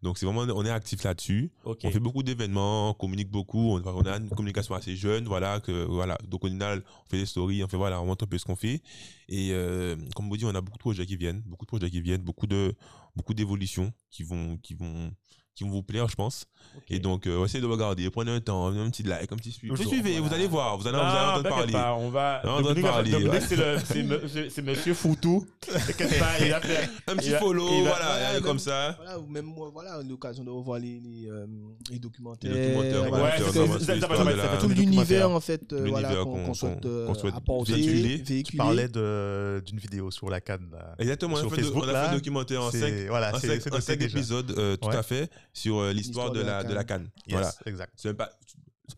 Donc, c'est vraiment, on est actif là-dessus. On fait beaucoup d'événements, on communique beaucoup, on, on a une communication assez jeune, voilà, que, voilà. Donc, on, a- on fait des stories, on fait, voilà, on montre un peu ce qu'on fait. Et, euh, comme vous dit, on a beaucoup de projets qui viennent, beaucoup de projets qui viennent, beaucoup de, beaucoup d'évolutions qui vont, qui vont, qui vont vous plaire, je pense. Et donc, euh, essayez de regarder, prenez un temps, un petit like, un petit suivi. Toujours, Suivez, voilà. vous allez voir, vous allez, Non, vous allez entendre parler. pas, on va. Entendre parler, c'est Monsieur Foutou. T'inquiète pas, il a fait. Un petit follow, va- voilà, voilà, même- comme ça. Voilà, ou même moi, voilà, l'occasion de revoir les, les, euh, les documentaires. Les documentaires, voilà, Ouais, tout le l'univers en fait euh, voilà, qu'on souhaite, qu'on- euh, apporter. Tu parlais d'une vidéo sur la canne. là. Exactement, on a, Sur fait, Facebook, on a fait là, un documentaire en C'est- 5 Voilà, en c'est cinq, c'est en noté cinq déjà. épisodes, euh, tout à fait, sur euh, l'histoire de la, de la canne. Yes, Voilà. exact. C'est pas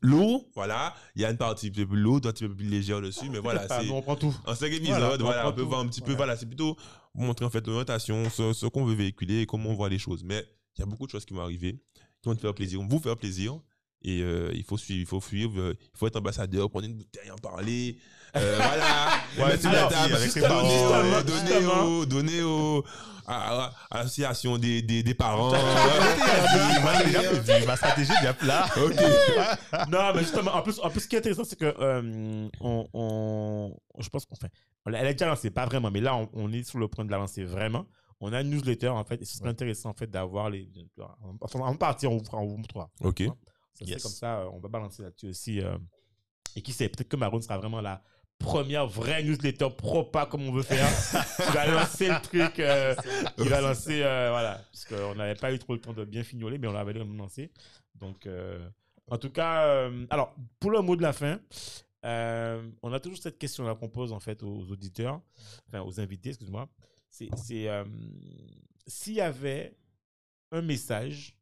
lourd, voilà. Il y a une partie un peu plus lourde, un peu plus légère dessus, mais voilà. Pas, c'est on prend tout. En cinq épisodes, Voilà, voilà, on peut voir un petit peu, Voilà. voilà, c'est plutôt montrer en fait l'orientation, ce, ce qu'on veut véhiculer et comment on voit les choses. Mais il y a beaucoup de choses qui vont arriver, qui vont te faire plaisir, vont vous faire plaisir. Et euh, il faut suivre, il faut suivre, euh, il faut être ambassadeur, prendre une bouteille, en parler. Euh, voilà. Ouais, Mettre sur alors, la table, ouais. justement. au, donner au, à, à- à l'association des, des, des parents. Ma stratégie bien là. ok. Non, mais justement, en plus, en plus, ce qui est intéressant, c'est que euh, on, on- je pense qu'on fait. Elle est déjà lancée, pas vraiment, mais là, on, on est sur le point de la lancer vraiment. On a une newsletter, en fait, et ce serait intéressant, en fait, d'avoir les. Enfin, en partie, on vous, fera- on vous montrera. Ok. Ça Yes. comme ça, euh, on va balancer là-dessus aussi. euh, et qui sait, peut-être que Maroon sera vraiment la première vraie newsletter propa comme on veut faire. qui va lancer le truc, euh, qui va lancer, euh, voilà. Parce qu'on n'avait pas eu trop le temps de bien fignoler, mais on l'avait lancé. Donc, euh, en tout cas, euh, alors, pour le mot de la fin, euh, on a toujours cette question-là qu'on pose en fait aux auditeurs, enfin aux invités, excuse-moi. C'est, c'est euh, s'il y avait un message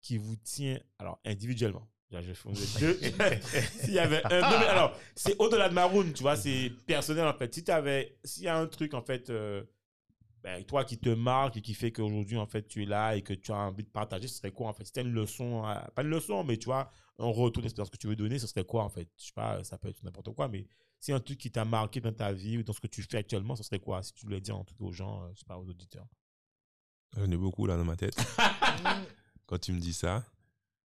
qui vous tient, alors individuellement. Là, je fais deux. S'il y avait un. non, mais alors, c'est au-delà de Maroon, tu vois, c'est personnel en fait. Si tu avais. S'il y a un truc en fait. euh, ben, toi qui te marque et qui fait qu'aujourd'hui, en fait, tu es là et que tu as envie de partager, ce serait quoi, en fait? Si tu une leçon, euh, pas une leçon, mais tu vois, un retour d'expérience que tu veux donner, ce serait quoi, en fait? Je sais pas, ça peut être n'importe quoi, mais si un truc qui t'a marqué dans ta vie ou dans ce que tu fais actuellement, ce serait quoi? Si tu voulais dire en tout cas aux gens, euh, je sais pas, aux auditeurs. J'en ai beaucoup là dans ma tête. Quand tu me dis ça,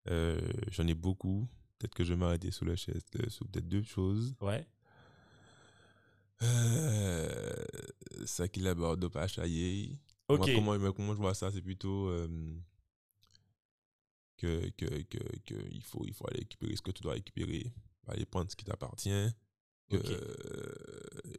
euh, j'en ai beaucoup. Peut-être que je vais m'arrêter sous la chaise, euh, sous peut-être deux choses. Ouais. Euh, ça qu'il aborde pas chailler. Ok. Moi, comment, moi, comment je vois ça, c'est plutôt euh, que, que, que, que il, faut, il faut aller récupérer ce que tu dois récupérer, aller prendre ce qui t'appartient. euh,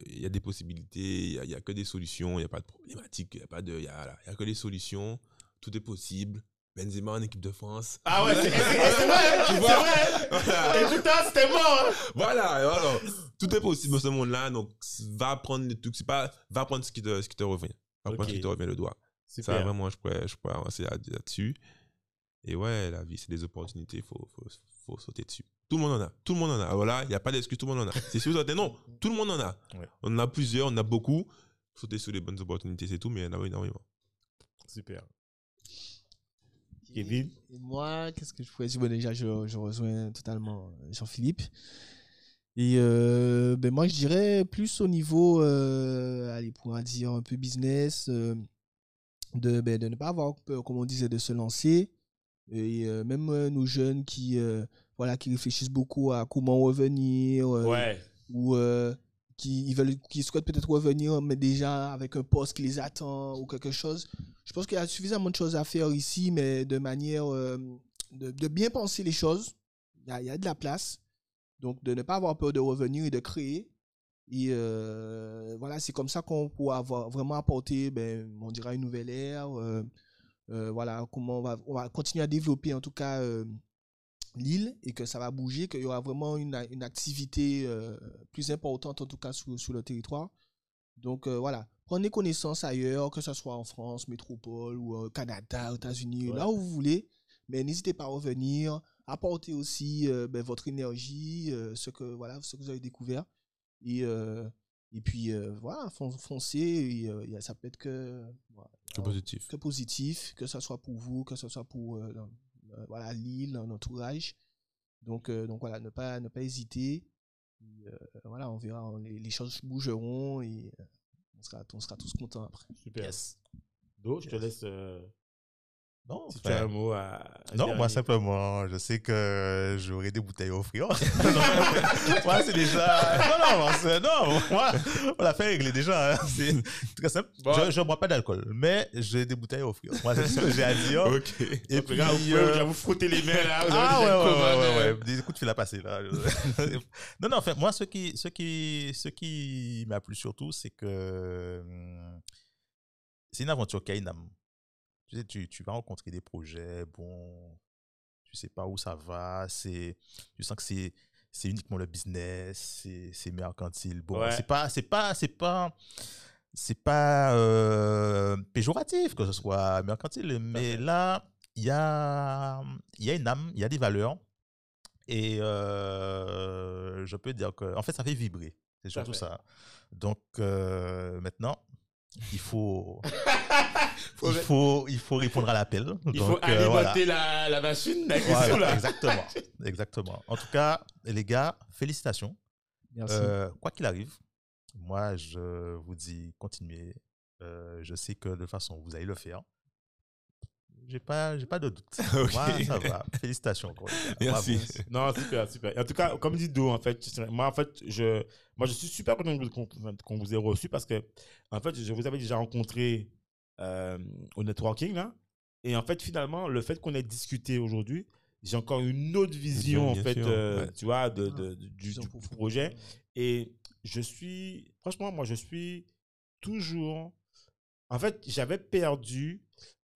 Il y a des possibilités, il n'y a, que des solutions, il n'y a pas de problématique, il n'y a, pas de- il y a, y a que des solutions, tout est possible. Benzema en équipe de France. Ah ouais, c'est vrai, Tu vois? vrai. Et putain, c'était mort. hein. voilà, voilà. Tout est possible dans ce monde-là, donc va prendre le truc, c'est pas, va prendre ce qui te, ce qui te revient. Va prendre ce qui te revient le doigt. Ça, Super. vraiment, je pourrais, je pourrais avancer là- là-dessus. Et ouais, la vie, c'est des opportunités, il faut, faut, faut sauter dessus. Tout le monde en a. Tout le monde en a. Voilà, il n'y a pas d'excuse, tout le monde en a. C'est sûr, non, tout le monde en a. Ouais. On en a plusieurs, on en a beaucoup. Sauter sur les bonnes opportunités, c'est tout, mais il y en a énormément. Super. Kevin Et moi, qu'est-ce que je pourrais dire? Bon, Déjà, je, je rejoins totalement Jean-Philippe. Et euh, ben moi, je dirais plus au niveau, euh, allez, pour dire un peu business, euh, de, ben, de ne pas avoir peur, comme on disait, de se lancer. Et euh, même euh, nos jeunes qui, euh, voilà, qui réfléchissent beaucoup à comment revenir, euh, Ouais. ou euh, qui, veulent, qui souhaitent peut-être revenir, mais déjà avec un poste qui les attend ou quelque chose. Je pense qu'il y a suffisamment de choses à faire ici, mais de manière euh, de, bien penser les choses. Il y a, de la place. Donc, de ne pas avoir peur de revenir et de créer. Et euh, voilà, c'est comme ça qu'on pourra avoir, vraiment apporter, ben, on dirait, une nouvelle ère. euh, voilà, comment on va, on va continuer à développer, en tout cas, l'île et que ça va bouger, qu'il y aura vraiment une, une activité euh, plus importante, en tout cas, sur, sur le territoire. Donc, euh, voilà, prenez connaissance ailleurs, que ce soit en France, métropole ou au Canada, aux États-Unis, Ouais. là où vous voulez. Mais n'hésitez pas à revenir, apporter aussi euh, ben, votre énergie, euh, ce, que, voilà, ce que vous avez découvert. Et, euh, et puis, euh, voilà, fon- foncez. et, euh, ça peut être que, voilà, C'est positif. que positif, que ce soit pour vous, que ce soit pour euh, euh, voilà, l'île, l'entourage. Donc, euh, donc voilà, ne pas, ne pas hésiter. Et, euh, voilà, on verra, on- les, les choses bougeront et euh, on, sera, on sera tous contents après. Super. Yes. Do, je te laisse. Non, si tu as enfin, un mot à. Non, moi simplement, je sais que j'aurai des bouteilles à offrir. moi, c'est déjà. Non, non, c'est- non, moi, on l'a fait régler déjà. hein. C'est très simple. Bon. Je ne bois pas d'alcool, mais j'ai des bouteilles à offrir. Moi, c'est ce que j'ai à dire. Ok. Et puis, regarde, vous euh, vous frotter les mains là. Vous Ah avez ouais, ouais, commande, ouais, ouais. Des coups de fil à passer là. non, non, en fait, moi, ce qui, ce qui, ce qui m'a plu surtout, c'est que hum, c'est une aventure qui a une âme. Tu sais, tu, tu vas rencontrer des projets, bon, tu sais pas où ça va, c'est, tu sens que c'est, c'est uniquement le business, c'est, c'est mercantile. Bon, Ouais. c'est pas, c'est pas, c'est pas, c'est pas euh, péjoratif que ce soit mercantile, mais là, il y a, il y a une âme, il y a des valeurs. Et euh, je peux dire que, en fait, ça fait vibrer. C'est surtout ça. Donc, euh, maintenant, il Faut- il faut, il faut répondre à l'appel. Il Donc, faut euh, voilà. alimenter la, la machine Voilà, exactement, exactement. En tout cas, les gars, félicitations. Merci. Euh, quoi qu'il arrive, moi, je vous dis, continuez. Euh, je sais que de toute façon, vous allez le faire. J'ai pas, j'ai pas de doute. Ok. Moi, ça va. Félicitations. Merci. Bravo. Non, super, super. En tout cas, comme dit Do, en fait, moi, en fait, je, moi, je suis super content qu'on qu'on vous ait reçu parce que, en fait, je vous avais déjà rencontré euh, au networking, là. Et en fait, finalement, le fait qu'on ait discuté aujourd'hui, j'ai encore une autre vision, Bien en fait, euh, ouais. tu vois, de, Ah, de- de- du, projet. Et je suis, franchement, moi, je suis toujours. En fait, j'avais perdu.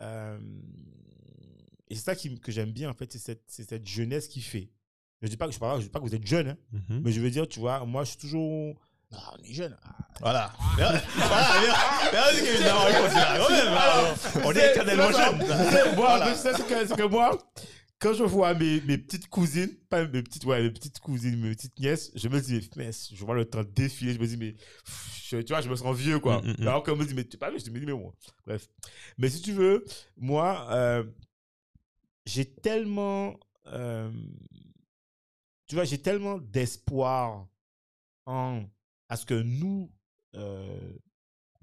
euh, et c'est ça qui, que j'aime bien, en fait, c'est cette, jeunesse qui fait. Je ne dis, pas que- je parle- je dis pas que vous êtes jeune, hein, Mhm. mais je veux dire, tu vois, moi, je suis toujours. Ah, on est jeunes. Ah, Voilà. On est éternellement. C'est- Moi, c'est que, moi, quand je vois mes, mes petites cousines, pas mes petites, ouais, mes petites cousines, mes petites nièces, je me dis, mais je vois le temps défiler, je me dis, mais je- tu vois, je me sens vieux, quoi. Mm, mm, mm. Alors qu'on me dit, mais tu pas vu, je me dis, mais bon, bref. Mais si tu veux, moi, euh, j'ai tellement, euh, tu vois, j'ai tellement d'espoir en, à ce que nous, euh,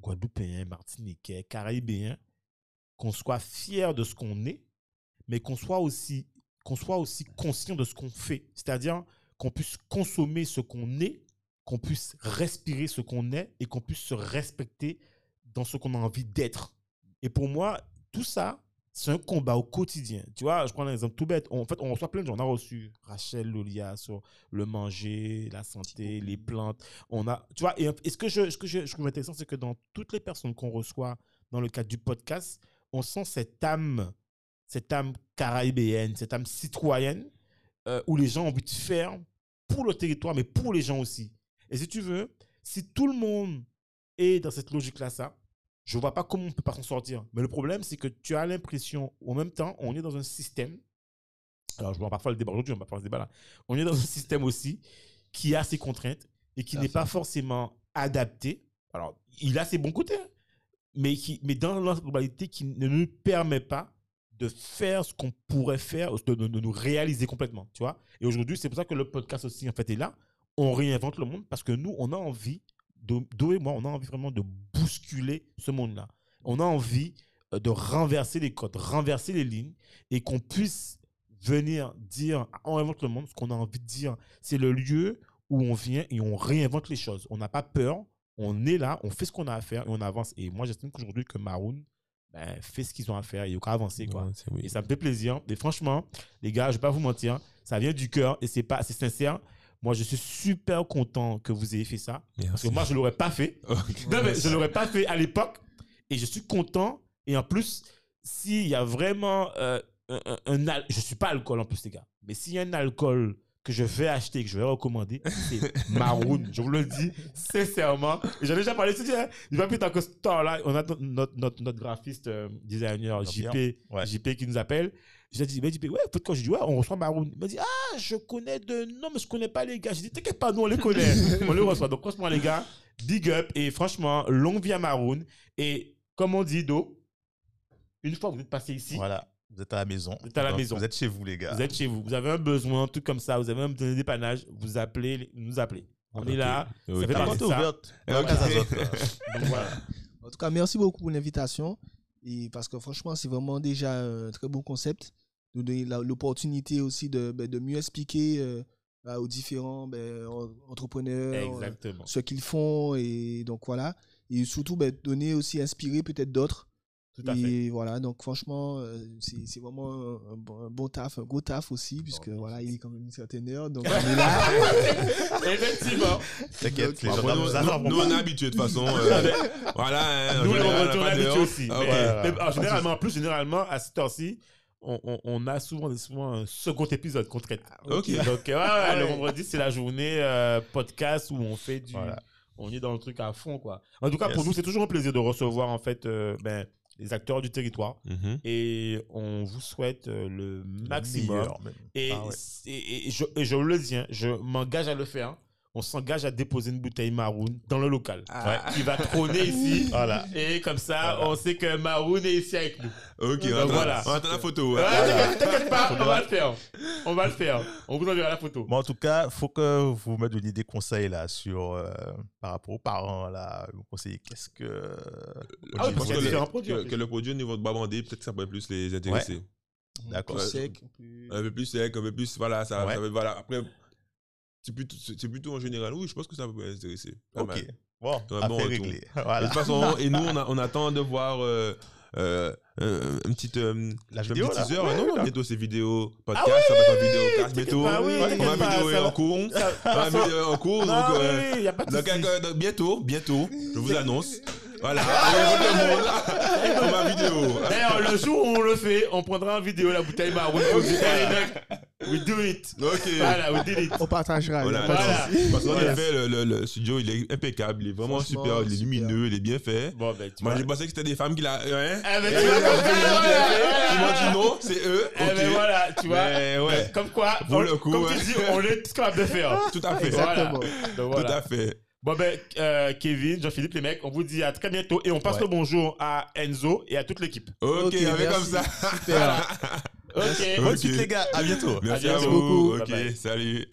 Guadeloupéens, Martiniquais, Caraïbéens, qu'on soit fiers de ce qu'on est, mais qu'on soit aussi qu'on soit aussi conscient de ce qu'on fait. C'est-à-dire qu'on puisse consommer ce qu'on est, qu'on puisse respirer ce qu'on est et qu'on puisse se respecter dans ce qu'on a envie d'être. Et pour moi, tout ça, c'est un combat au quotidien. Tu vois, je prends un exemple tout bête. On- en fait, on reçoit plein de gens. On a reçu Rachel Lolia sur le manger, la santé, les plantes. On a, tu vois, et, et ce que je, ce que je, je trouve intéressant, c'est que dans toutes les personnes qu'on reçoit dans le cadre du podcast, on sent cette âme, cette âme caraïbéenne, cette âme citoyenne, euh, où les gens ont envie de faire pour le territoire, mais pour les gens aussi. Et si tu veux, si tout le monde est dans cette logique-là, ça, je vois pas comment on peut pas s'en sortir. Mais le problème, c'est que tu as l'impression, en même temps, on est dans un système. Alors, je vois parfois le débat aujourd'hui, on va pas faire ce débat-là. On est dans un système aussi qui a ses contraintes et qui n'est pas forcément adapté. Alors, il a ses bons côtés, hein, mais, qui, mais dans la globalité, qui ne nous permet pas de faire ce qu'on pourrait faire, de, de- de nous réaliser complètement, tu vois. Et aujourd'hui, c'est pour ça que le podcast aussi, en fait, est là. On réinvente le monde parce que nous, on a envie, Do et moi, on a envie vraiment de bousculer ce monde-là. On a envie euh, de renverser les codes, renverser les lignes et qu'on puisse venir dire, on réinvente le monde, ce qu'on a envie de dire. C'est le lieu où on vient et on réinvente les choses. On n'a pas peur, on est là, on fait ce qu'on a à faire et on avance. Et moi, j'estime qu'aujourd'hui, que Maroon ben, fait ce qu'ils ont à faire et il faut avancer. Quoi. Ouais, c'est- oui. Et ça me fait plaisir. Et franchement, les gars, je vais pas vous mentir, ça vient du cœur et c'est pas, c'est sincère. Moi, je suis super content que vous ayez fait ça. Parce que moi, je l'aurais pas fait. Ok. Non, mais je l'aurais pas fait à l'époque. Et je suis content. Et en plus, s'il y a vraiment euh, un, un- un je suis pas alcool en plus, les gars. Mais s'il y a un alcool que je vais acheter, que je vais recommander, c'est Maroon. je vous le dis sincèrement. J'en ai déjà parlé. Je hein, il va plus tant que ce temps-là. On a notre, notre, notre, graphiste, euh, designer. JP, Ouais. JP qui nous appelle. J'ai dit, mais JP, ouais, faut quand je dis, ouais, on reçoit Maroon. Il m'a dit, ah, je connais de. Non, mais je connais pas les gars. J'ai dit, t'inquiète pas, nous, on les connaît. on les reçoit. Donc, franchement, les gars, big up. Et franchement, longue vie à Maroon. Et comme on dit, Do, une fois que vous êtes passé ici, Voilà, vous êtes à la maison. Vous êtes à la Donc, maison. Vous êtes chez vous, les gars. vous êtes chez vous. Vous avez un besoin, un truc comme ça. Vous avez un besoin de dépannage. Vous appelez, nous appelez. On est là. Ok. fait La partie de ça. Donc voilà. En tout cas, merci beaucoup pour l'invitation. Et parce que franchement, c'est vraiment déjà un très beau concept. Nous donner l'opportunité aussi de, ben, de mieux expliquer euh, aux différents ben, en- entrepreneurs euh, Exactement. ce qu'ils font. Et donc voilà. Et surtout, ben, donner aussi, inspirer peut-être d'autres. Tout à fait. Et voilà, donc franchement, euh, c'est c'est vraiment un, bon, un bon taf, un gros taf aussi, puisque voilà, il est quand même une certaine heure. Donc on est là. Effectivement. T'inquiète, les gens nous, nous nous, attendent. nous, on est habitués de toute façon. euh, voilà. hein, Nous, général, on est habitués aussi. Ah, Mais- ok. ouais. mais, alors, généralement, en plus, généralement, à cette heure-ci, on, on- on a souvent, souvent un second épisode qu'on traite. Ok. Donc, euh, ouais, ouais, le vendredi, c'est la journée euh, podcast où on fait du. Voilà. On est dans le truc à fond, quoi. En tout cas, pour nous, c'est toujours un plaisir de recevoir, en fait, euh, ben, les acteurs du territoire. Mhm. Et on vous souhaite euh, le Le maximum. meilleur, même. Et, Ah ouais. c'est- et- et je, et je le dis, hein, je m'engage à le faire. On s'engage à déposer une bouteille Maroon dans le local. Ah. Qui va trôner ici. Voilà. Et comme ça, Voilà. on sait que Maroon est ici avec nous. Ok, on attend- voilà. on attend la photo. T'inquiète- pas, on va le faire. On va le faire. On vous enverra la photo. Bon, en tout cas, faut que vous me donniez des conseils là sur euh, par rapport aux parents là, vous conseillez qu'est-ce que Ah oui, parce y a que, le, produits, en que, plus. que le produit au niveau de Babandé, peut-être que ça pourrait plus les intéresser. D'accord. Plus Ouais. sec, plus- Un peu plus sec, un peu plus. Voilà, ça, Ouais. ça voilà. Après, c'est plutôt, c'est c'est plutôt en général. Oui, je pense que ça peut intéresser. Pas Ok. mal. Bon, affaire bon réglée. Voilà. de toute façon, et nous, on, a- on attend de voir euh, euh, un, un petit, euh, La un vidéo, petit là. teaser. Ouais, non, bientôt c'est vidéo podcast, ça va être en vidéo cast bientôt. pas, oui, pas, vidéo est ça en va- cours. Ça- Ma vidéo est en cours. Non, donc, oui, euh, oui, y a pas de donc, souci. euh, donc, bientôt, bientôt, je vous annonce. Voilà, tout pour ma vidéo. D'ailleurs, le jour où on le fait, on prendra en vidéo la bouteille Eh, mecs, We do it. Ok. Voilà, we did it. On partagera. On Voilà. souci. Parce qu'en Voilà. effet, le, le- le studio, il est impeccable. Il est vraiment super. Il est super. lumineux, il est bien fait. Bon, ben, tu Moi, j'ai pensé que c'était des femmes qui l'a. Hein? Ah, ben, Et tu vois, ils m'ont dit, non, c'est eux. Eh ben Ok. voilà, tu vois. Mais ouais. Comme quoi, Pour on- le coup, comme ouais. tu dis, on est tout capable de faire. Tout à fait. Exactement. Donc, Tout voilà. à fait. Bon ben, euh, Kevin, Jean-Philippe, les mecs, on vous dit à très bientôt et on passe Ouais. le bonjour à Enzo et à toute l'équipe. Ok, on fait comme merci. ça. Super. Ok. Bonne Ok. suite, les gars. À bientôt. Merci À vous. Bye Ok, bye. salut.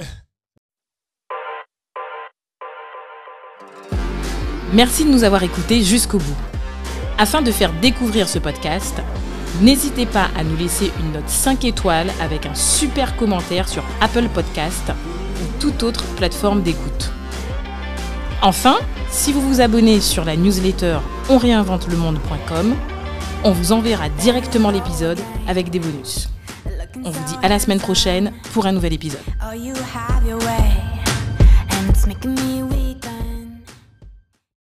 Merci de nous avoir écoutés jusqu'au bout. Afin de faire découvrir ce podcast, n'hésitez pas à nous laisser une note 5 étoiles avec un super commentaire sur Apple Podcast ou toute autre plateforme d'écoute. Enfin, si vous vous abonnez sur la newsletter onréinventelemonde.com, on vous enverra directement l'épisode avec des bonus. On vous dit à la semaine prochaine pour un nouvel épisode.